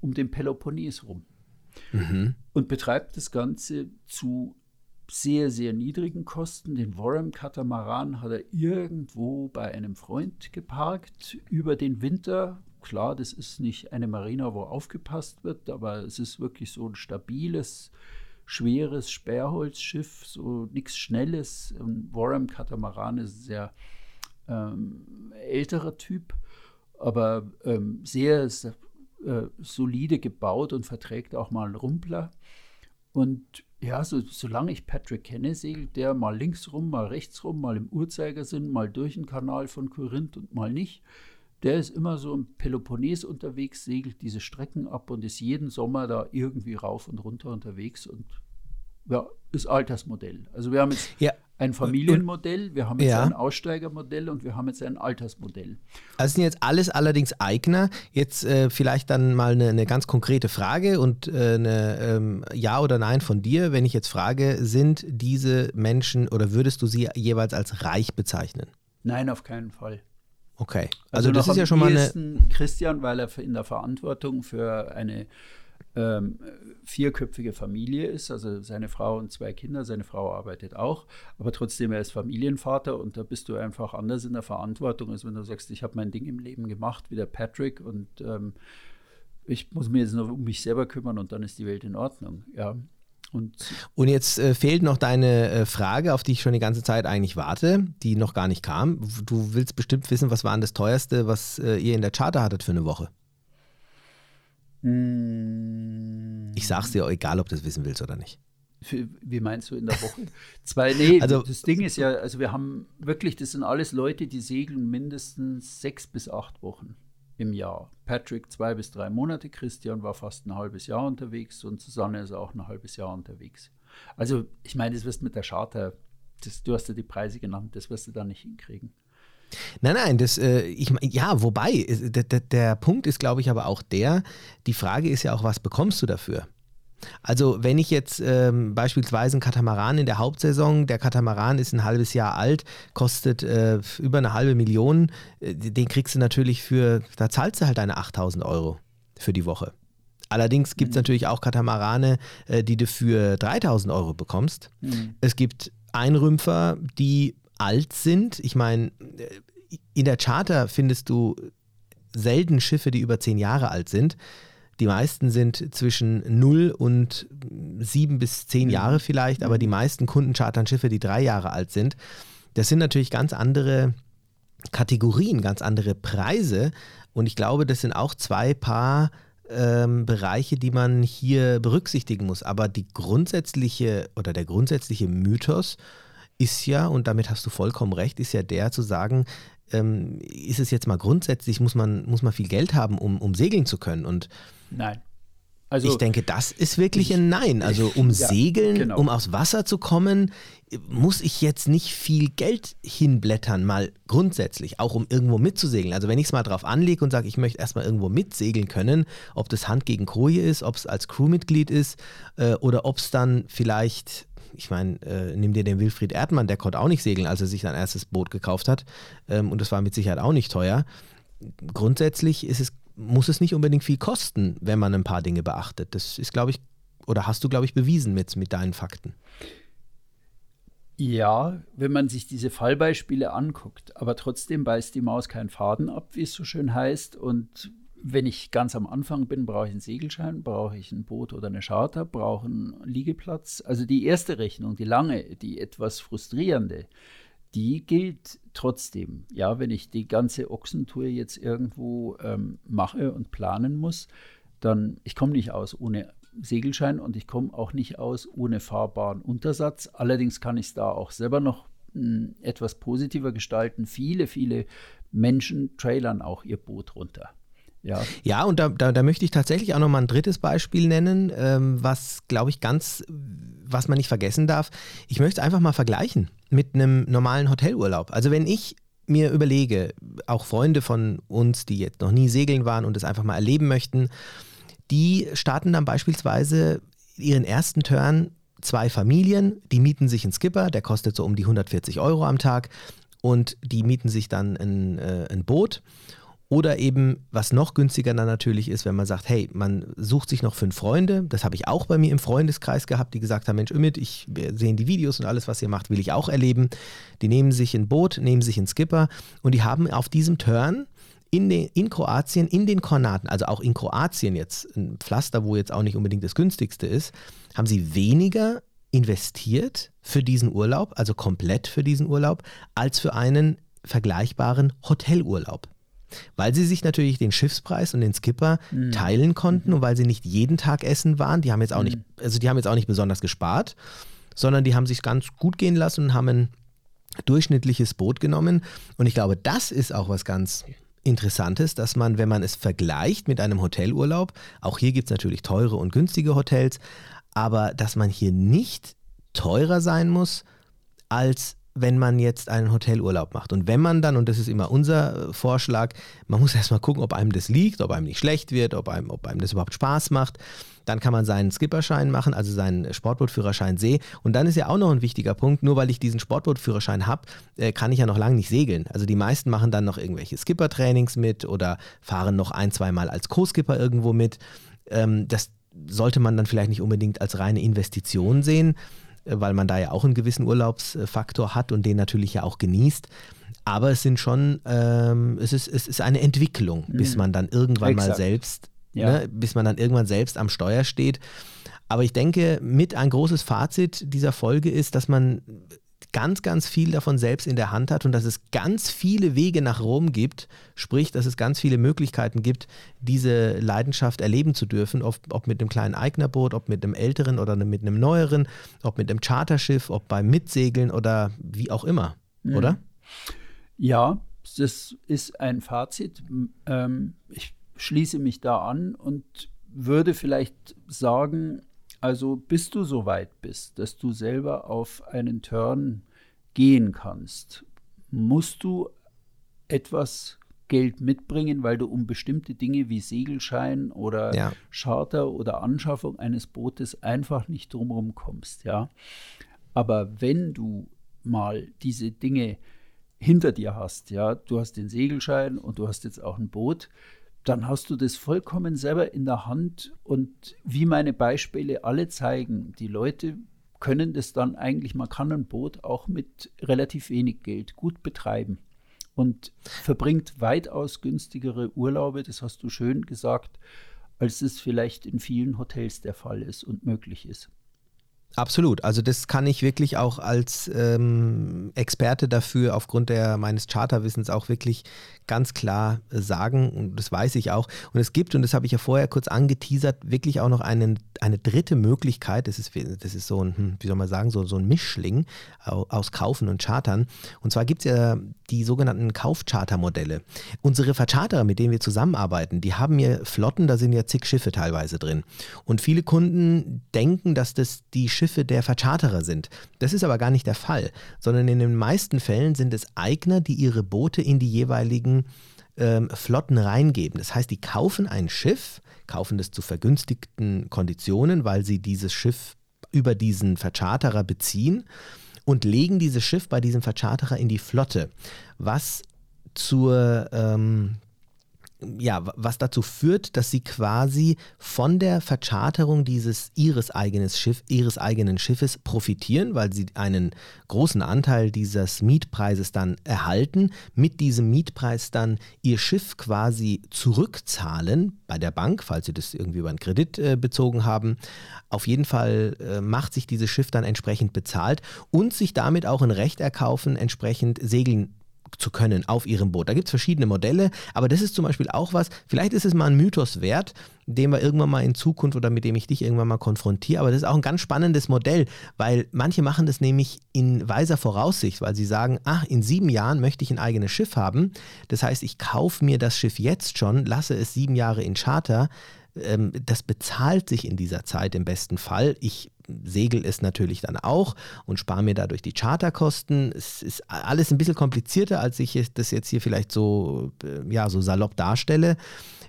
um den Peloponnes rum. Mhm. Und betreibt das Ganze zu sehr, sehr niedrigen Kosten. Den Warham-Katamaran hat er irgendwo bei einem Freund geparkt über den Winter. Klar, das ist nicht eine Marina, wo aufgepasst wird, aber es ist wirklich so ein stabiles, schweres Sperrholzschiff, so nichts Schnelles. Ein Warham-Katamaran ist ein sehr ähm, älterer Typ, aber ähm, sehr, sehr äh, solide gebaut und verträgt auch mal einen Rumpler. Und ja, so, solange ich Patrick kenne, segelt der mal links rum, mal rechts rum, mal im Uhrzeigersinn, mal durch den Kanal von Korinth und mal nicht. Der ist immer so im Peloponnes unterwegs, segelt diese Strecken ab und ist jeden Sommer da irgendwie rauf und runter unterwegs und ja, ist Altersmodell. Also wir haben jetzt ja. Ein Familienmodell, wir haben jetzt ja. ein Aussteigermodell und wir haben jetzt ein Altersmodell. Also sind jetzt alles allerdings Eigner. Jetzt äh, vielleicht dann mal eine, eine, ganz konkrete Frage und äh, eine ähm, Ja oder Nein von dir. Wenn ich jetzt frage, sind diese Menschen oder würdest du sie jeweils als reich bezeichnen? Nein, auf keinen Fall. Okay, also, also das ist ja schon mal eine. Christian, weil er in der Verantwortung für eine ähm, vierköpfige Familie ist, also seine Frau und zwei Kinder. Seine Frau arbeitet auch, aber trotzdem er ist Familienvater und da bist du einfach anders in der Verantwortung, als wenn du sagst, ich habe mein Ding im Leben gemacht, wie der Patrick und ähm, ich muss mir jetzt nur um mich selber kümmern und dann ist die Welt in Ordnung. Ja. Und, und jetzt äh, fehlt noch deine äh, Frage, auf die ich schon die ganze Zeit eigentlich warte, die noch gar nicht kam. Du willst bestimmt wissen, was war denn das teuerste, was äh, ihr in der Charter hattet für eine Woche? Hm. Ich sag's dir, egal ob du das wissen willst oder nicht. Wie meinst du in der Woche? Zwei, nee, also, das Ding ist ja, also wir haben wirklich, das sind alles Leute, die segeln mindestens sechs bis acht Wochen im Jahr. Patrick zwei bis drei Monate, Christian war fast ein halbes Jahr unterwegs und Susanne ist auch ein halbes Jahr unterwegs. Also ich meine, das wirst mit der Charter, das, du hast ja die Preise genannt, das wirst du da nicht hinkriegen. Nein, nein, das, äh, ich, ja, wobei, der, der, der Punkt ist, glaube ich, aber auch der, die Frage ist ja auch, was bekommst du dafür? Also wenn ich jetzt ähm, beispielsweise einen Katamaran in der Hauptsaison, der Katamaran ist ein halbes Jahr alt, kostet äh, über eine halbe Million, äh, den kriegst du natürlich für, da zahlst du halt deine 8000 Euro für die Woche. Allerdings gibt es mhm. natürlich auch Katamarane, äh, die du für 3000 Euro bekommst. Mhm. Es gibt Einrümpfer, die alt sind. Ich meine, in der Charter findest du selten Schiffe, die über zehn Jahre alt sind. Die meisten sind zwischen 0 und 7 bis 10 mhm. Jahre vielleicht, aber die mhm. meisten Kunden chartern Schiffe, die drei Jahre alt sind. Das sind natürlich ganz andere Kategorien, ganz andere Preise. Und ich glaube, das sind auch zwei Paar ähm, Bereiche, die man hier berücksichtigen muss. Aber die grundsätzliche oder der grundsätzliche Mythos, ist ja, und damit hast du vollkommen recht, ist ja der zu sagen, ähm, ist es jetzt mal grundsätzlich, muss man, muss man viel Geld haben, um, um segeln zu können? Und Nein. Also, ich denke, das ist wirklich ich, ein Nein. Also um ja, Segeln, genau. um aufs Wasser zu kommen, muss ich jetzt nicht viel Geld hinblättern, mal grundsätzlich, auch um irgendwo mitzusegeln. Also wenn ich es mal drauf anlege und sage, ich möchte erstmal irgendwo mitsegeln können, ob das Hand gegen Koje ist, ob es als Crewmitglied ist äh, oder ob es dann vielleicht ich meine, äh, nimm dir den Wilfried Erdmann, der konnte auch nicht segeln, als er sich sein erstes Boot gekauft hat. Ähm, und das war mit Sicherheit auch nicht teuer. Grundsätzlich ist es, muss es nicht unbedingt viel kosten, wenn man ein paar Dinge beachtet. Das ist, glaube ich, oder hast du, glaube ich, bewiesen mit, mit deinen Fakten. Ja, wenn man sich diese Fallbeispiele anguckt, aber trotzdem beißt die Maus keinen Faden ab, wie es so schön heißt. Und wenn ich ganz am Anfang bin, brauche ich einen Segelschein, brauche ich ein Boot oder eine Charter, brauche einen Liegeplatz. Also die erste Rechnung, die lange, die etwas frustrierende, die gilt trotzdem. Ja, wenn ich die ganze Ochsentour jetzt irgendwo ähm, mache und planen muss, dann ich komme nicht aus ohne Segelschein und ich komme auch nicht aus ohne fahrbaren Untersatz. Allerdings kann ich es da auch selber noch hm, etwas positiver gestalten. Viele, viele Menschen trailern auch ihr Boot runter. Ja, ja und da, da, da, möchte ich tatsächlich auch noch mal ein drittes Beispiel nennen, ähm, was, glaube ich, ganz, was man nicht vergessen darf. Ich möchte es einfach mal vergleichen mit einem normalen Hotelurlaub. Also wenn ich mir überlege, auch Freunde von uns, die jetzt noch nie segeln waren und es einfach mal erleben möchten, die starten dann beispielsweise ihren ersten Turn zwei Familien, die mieten sich einen Skipper, der kostet so um die 140 Euro am Tag und die mieten sich dann ein, äh, ein Boot oder eben, was noch günstiger dann natürlich ist, wenn man sagt, hey, man sucht sich noch fünf Freunde. Das habe ich auch bei mir im Freundeskreis gehabt, die gesagt haben, Mensch, Ümit, ich sehe die Videos und alles, was ihr macht, will ich auch erleben. Die nehmen sich ein Boot, nehmen sich einen Skipper und die haben auf diesem Turn in, den, in Kroatien, in den Kornaten, also auch in Kroatien jetzt, ein Pflaster, wo jetzt auch nicht unbedingt das günstigste ist, haben sie weniger investiert für diesen Urlaub, also komplett für diesen Urlaub, als für einen vergleichbaren Hotelurlaub. Weil sie sich natürlich den Schiffspreis und den Skipper mhm. teilen konnten und weil sie nicht jeden Tag essen waren, die haben jetzt auch mhm. nicht, also die haben jetzt auch nicht besonders gespart, sondern die haben sich ganz gut gehen lassen und haben ein durchschnittliches Boot genommen. Und ich glaube, das ist auch was ganz Interessantes, dass man, wenn man es vergleicht mit einem Hotelurlaub, auch hier gibt es natürlich teure und günstige Hotels, aber dass man hier nicht teurer sein muss als wenn man jetzt einen Hotelurlaub macht. Und wenn man dann, und das ist immer unser äh, Vorschlag, man muss erstmal gucken, ob einem das liegt, ob einem nicht schlecht wird, ob einem, ob einem das überhaupt Spaß macht. Dann kann man seinen Skipperschein machen, also seinen Sportbootführerschein See. Und dann ist ja auch noch ein wichtiger Punkt, nur weil ich diesen Sportbootführerschein habe, äh, kann ich ja noch lange nicht segeln. Also die meisten machen dann noch irgendwelche Skippertrainings mit oder fahren noch ein, zweimal als Co-Skipper irgendwo mit. Ähm, das sollte man dann vielleicht nicht unbedingt als reine Investition sehen weil man da ja auch einen gewissen Urlaubsfaktor hat und den natürlich ja auch genießt. Aber es sind schon, ähm, es, ist, es ist eine Entwicklung, mhm. bis man dann irgendwann Exakt. mal selbst, ja. ne, bis man dann irgendwann selbst am Steuer steht. Aber ich denke, mit ein großes Fazit dieser Folge ist, dass man ganz, ganz viel davon selbst in der Hand hat und dass es ganz viele Wege nach Rom gibt, sprich, dass es ganz viele Möglichkeiten gibt, diese Leidenschaft erleben zu dürfen, ob, ob mit einem kleinen Eignerboot, ob mit einem älteren oder mit einem neueren, ob mit einem Charterschiff, ob beim Mitsegeln oder wie auch immer, mhm. oder? Ja, das ist ein Fazit. Ähm, ich schließe mich da an und würde vielleicht sagen, also bis du so weit bist, dass du selber auf einen Turn gehen kannst, musst du etwas Geld mitbringen, weil du um bestimmte Dinge wie Segelschein oder ja. Charter oder Anschaffung eines Bootes einfach nicht drumherum kommst, ja. Aber wenn du mal diese Dinge hinter dir hast, ja, du hast den Segelschein und du hast jetzt auch ein Boot, dann hast du das vollkommen selber in der Hand und wie meine Beispiele alle zeigen, die Leute können das dann eigentlich, man kann ein Boot auch mit relativ wenig Geld gut betreiben und verbringt weitaus günstigere Urlaube, das hast du schön gesagt, als es vielleicht in vielen Hotels der Fall ist und möglich ist. Absolut. Also das kann ich wirklich auch als ähm, Experte dafür aufgrund der, meines Charterwissens auch wirklich ganz klar äh, sagen und das weiß ich auch. Und es gibt, und das habe ich ja vorher kurz angeteasert, wirklich auch noch einen, eine dritte Möglichkeit. Das ist, das ist so ein, hm, wie soll man sagen, so, so ein Mischling aus Kaufen und Chartern. Und zwar gibt es ja die sogenannten Kaufchartermodelle. Unsere Vercharterer, mit denen wir zusammenarbeiten, die haben ja Flotten, da sind ja zig Schiffe teilweise drin. Und viele Kunden denken, dass das die Schiffe der Vercharterer sind. Das ist aber gar nicht der Fall, sondern in den meisten Fällen sind es Eigner, die ihre Boote in die jeweiligen ähm, Flotten reingeben. Das heißt, die kaufen ein Schiff, kaufen das zu vergünstigten Konditionen, weil sie dieses Schiff über diesen Vercharterer beziehen und legen dieses Schiff bei diesem Vercharterer in die Flotte, was zur ähm, ja, was dazu führt, dass sie quasi von der Vercharterung dieses ihres, eigenes Schiff, ihres eigenen Schiffes profitieren, weil sie einen großen Anteil dieses Mietpreises dann erhalten, mit diesem Mietpreis dann ihr Schiff quasi zurückzahlen bei der Bank, falls sie das irgendwie über einen Kredit äh, bezogen haben. Auf jeden Fall äh, macht sich dieses Schiff dann entsprechend bezahlt und sich damit auch ein Recht erkaufen, entsprechend segeln zu können auf ihrem Boot. Da gibt es verschiedene Modelle, aber das ist zum Beispiel auch was, vielleicht ist es mal ein Mythos wert, den wir irgendwann mal in Zukunft oder mit dem ich dich irgendwann mal konfrontiere, aber das ist auch ein ganz spannendes Modell, weil manche machen das nämlich in weiser Voraussicht, weil sie sagen, ach, in sieben Jahren möchte ich ein eigenes Schiff haben, das heißt, ich kaufe mir das Schiff jetzt schon, lasse es sieben Jahre in Charter, ähm, das bezahlt sich in dieser Zeit im besten Fall. Ich segel es natürlich dann auch und spare mir dadurch die Charterkosten. Es ist alles ein bisschen komplizierter, als ich das jetzt hier vielleicht so, äh, ja, so salopp darstelle.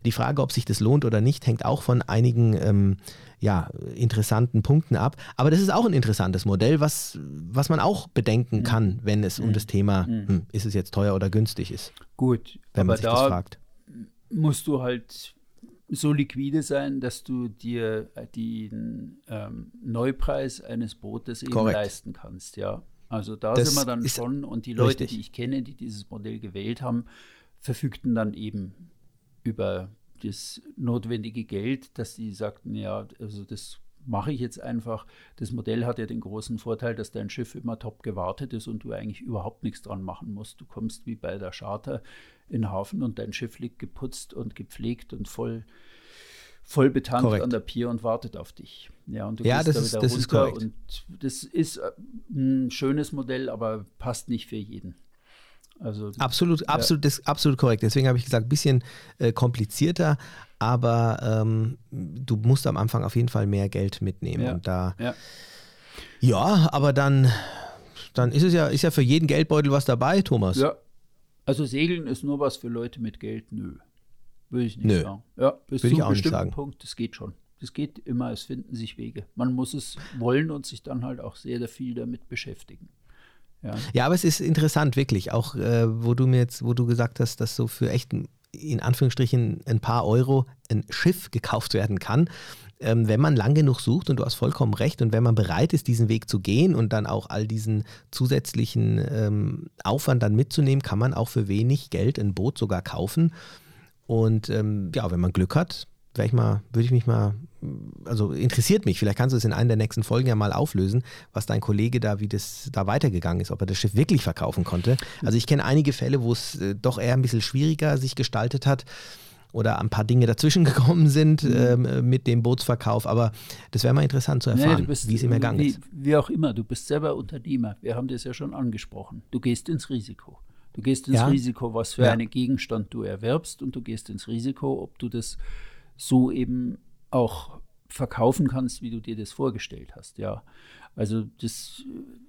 Die Frage, ob sich das lohnt oder nicht, hängt auch von einigen ähm, ja, interessanten Punkten ab. Aber das ist auch ein interessantes Modell, was, was man auch bedenken mhm. kann, wenn es um mhm. das Thema, mhm. hm, ist es jetzt teuer oder günstig ist. Gut, wenn man sich da das fragt. Musst du halt so liquide sein, dass du dir den ähm, Neupreis eines Bootes eben Korrekt. leisten kannst, ja. Also da das sind wir dann schon und die Leute, richtig. die ich kenne, die dieses Modell gewählt haben, verfügten dann eben über das notwendige Geld, dass die sagten, ja, also das mache ich jetzt einfach. Das Modell hat ja den großen Vorteil, dass dein Schiff immer top gewartet ist und du eigentlich überhaupt nichts dran machen musst. Du kommst wie bei der Charter in den Hafen und dein Schiff liegt geputzt und gepflegt und voll, voll betankt korrekt. an der Pier und wartet auf dich. Ja, und du ja, das da ist, das ist korrekt. Und das ist äh, ein schönes Modell, aber passt nicht für jeden. Also, absolut, absolut, das, absolut korrekt. Deswegen habe ich gesagt, ein bisschen äh, komplizierter, aber ähm, du musst am Anfang auf jeden Fall mehr Geld mitnehmen. Ja, und da, ja. ja, aber dann, dann ist es ja, ist ja für jeden Geldbeutel was dabei, Thomas. Ja, also Segeln ist nur was für Leute mit Geld, nö. Würde ich nicht nö. sagen. Ja, bis Würde zu einem bestimmten Punkt, das geht schon. Das geht immer, es finden sich Wege. Man muss es wollen und sich dann halt auch sehr, sehr viel damit beschäftigen. Ja. ja, aber es ist interessant, wirklich. Auch äh, wo du mir jetzt, wo du gesagt hast, dass so für echt in Anführungsstrichen ein paar Euro ein Schiff gekauft werden kann ähm, wenn man lang genug sucht, und du hast vollkommen recht, und wenn man bereit ist, diesen Weg zu gehen und dann auch all diesen zusätzlichen ähm, Aufwand dann mitzunehmen, kann man auch für wenig Geld ein Boot sogar kaufen. Und ähm, ja, wenn man Glück hat, ich mal, würde ich mich mal, also interessiert mich, vielleicht kannst du es in einer der nächsten Folgen ja mal auflösen, was dein Kollege da, wie das da weitergegangen ist, ob er das Schiff wirklich verkaufen konnte. Also ich kenne einige Fälle, wo es äh, doch eher ein bisschen schwieriger sich gestaltet hat oder ein paar Dinge dazwischen gekommen sind mhm. ähm, mit dem Bootsverkauf. Aber das wäre mal interessant zu erfahren, nee, wie es ihm ergangen wie, ist. Wie auch immer, du bist selber Unternehmer. Wir haben das ja schon angesprochen. Du gehst ins Risiko. Du gehst ins ja. Risiko, was für ja. einen Gegenstand du erwerbst und du gehst ins Risiko, ob du das so eben auch verkaufen kannst, wie du dir das vorgestellt hast. Ja, also das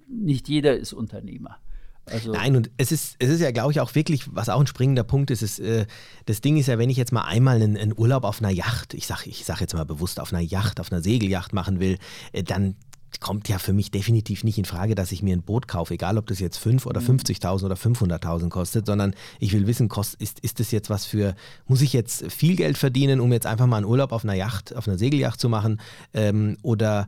nicht jeder ist Unternehmer. Also Nein, und es ist, es ist ja, glaube ich, auch wirklich, was auch ein springender Punkt ist, ist äh, das Ding ist ja, wenn ich jetzt mal einmal einen, einen Urlaub auf einer Yacht, ich sage ich sag jetzt mal bewusst auf einer Yacht, auf einer Segelyacht machen will, äh, dann kommt ja für mich definitiv nicht in Frage, dass ich mir ein Boot kaufe, egal ob das jetzt 5 oder 50.000 mhm. oder 500.000 kostet, sondern ich will wissen, kost, ist, ist das jetzt was für, muss ich jetzt viel Geld verdienen, um jetzt einfach mal einen Urlaub auf einer Yacht, auf einer Segelyacht zu machen ähm, oder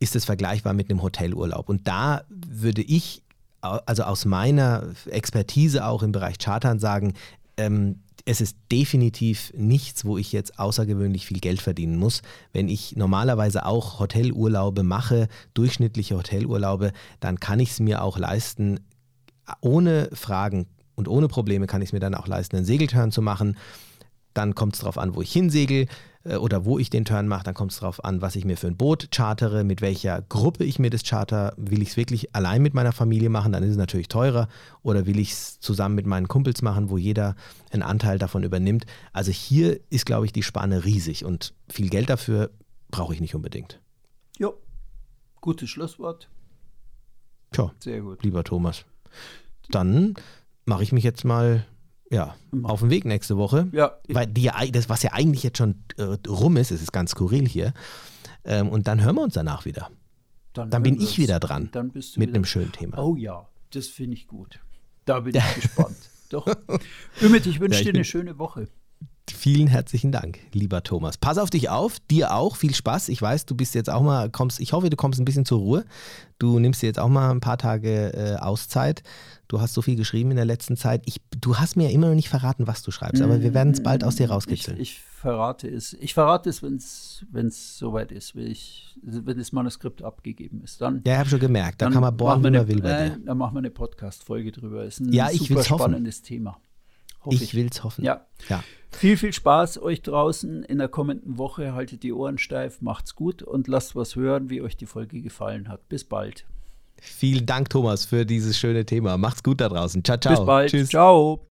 ist es vergleichbar mit einem Hotelurlaub? Und da würde ich also aus meiner Expertise auch im Bereich Chartern sagen, ähm, es ist definitiv nichts, wo ich jetzt außergewöhnlich viel Geld verdienen muss. Wenn ich normalerweise auch Hotelurlaube mache, durchschnittliche Hotelurlaube, dann kann ich es mir auch leisten, ohne Fragen und ohne Probleme kann ich es mir dann auch leisten, einen Segelturn zu machen. Dann kommt es darauf an, wo ich hinsegel oder wo ich den Turn mache. Dann kommt es darauf an, was ich mir für ein Boot chartere, mit welcher Gruppe ich mir das charter. Will ich es wirklich allein mit meiner Familie machen, dann ist es natürlich teurer. Oder will ich es zusammen mit meinen Kumpels machen, wo jeder einen Anteil davon übernimmt. Also hier ist, glaube ich, die Spanne riesig und viel Geld dafür brauche ich nicht unbedingt. Jo, gutes Schlusswort. Tja, sehr gut. Lieber Thomas. Dann mache ich mich jetzt mal ja, auf dem Weg nächste Woche. Ja. Weil die, das, was ja eigentlich jetzt schon äh, rum ist, es ist ganz skurril hier. Ähm, und dann hören wir uns danach wieder. Dann, dann bin ich wieder dran. Dann bist du mit einem schönen Thema. Oh ja, das finde ich gut. Da bin ich gespannt. Doch. Ümit, ich wünsche ja, dir eine schöne Woche. Vielen herzlichen Dank, lieber Thomas. Pass auf dich auf, dir auch, viel Spaß. Ich weiß, du bist jetzt auch mal, kommst, ich hoffe, du kommst ein bisschen zur Ruhe. Du nimmst dir jetzt auch mal ein paar Tage äh, Auszeit. Du hast so viel geschrieben in der letzten Zeit. Ich, du hast mir ja immer noch nicht verraten, was du schreibst, aber wir werden es bald aus dir rauskitzeln. Ich, ich verrate es. Ich verrate es, wenn es soweit ist, wenn, ich, wenn das Manuskript abgegeben ist. Dann, ja, ich habe schon gemerkt. Da kann man bohren, wie man will bei dir. Dann machen wir eine Podcast-Folge drüber. Ist ein ja, ich super spannendes hoffen. Thema. Ich, ich will es hoffen. Ja. ja. Viel, viel Spaß euch draußen in der kommenden Woche. Haltet die Ohren steif, macht's gut und lasst was hören, wie euch die Folge gefallen hat. Bis bald. Vielen Dank, Thomas, für dieses schöne Thema. Macht's gut da draußen. Ciao, ciao. Bis bald. Tschüss. Ciao.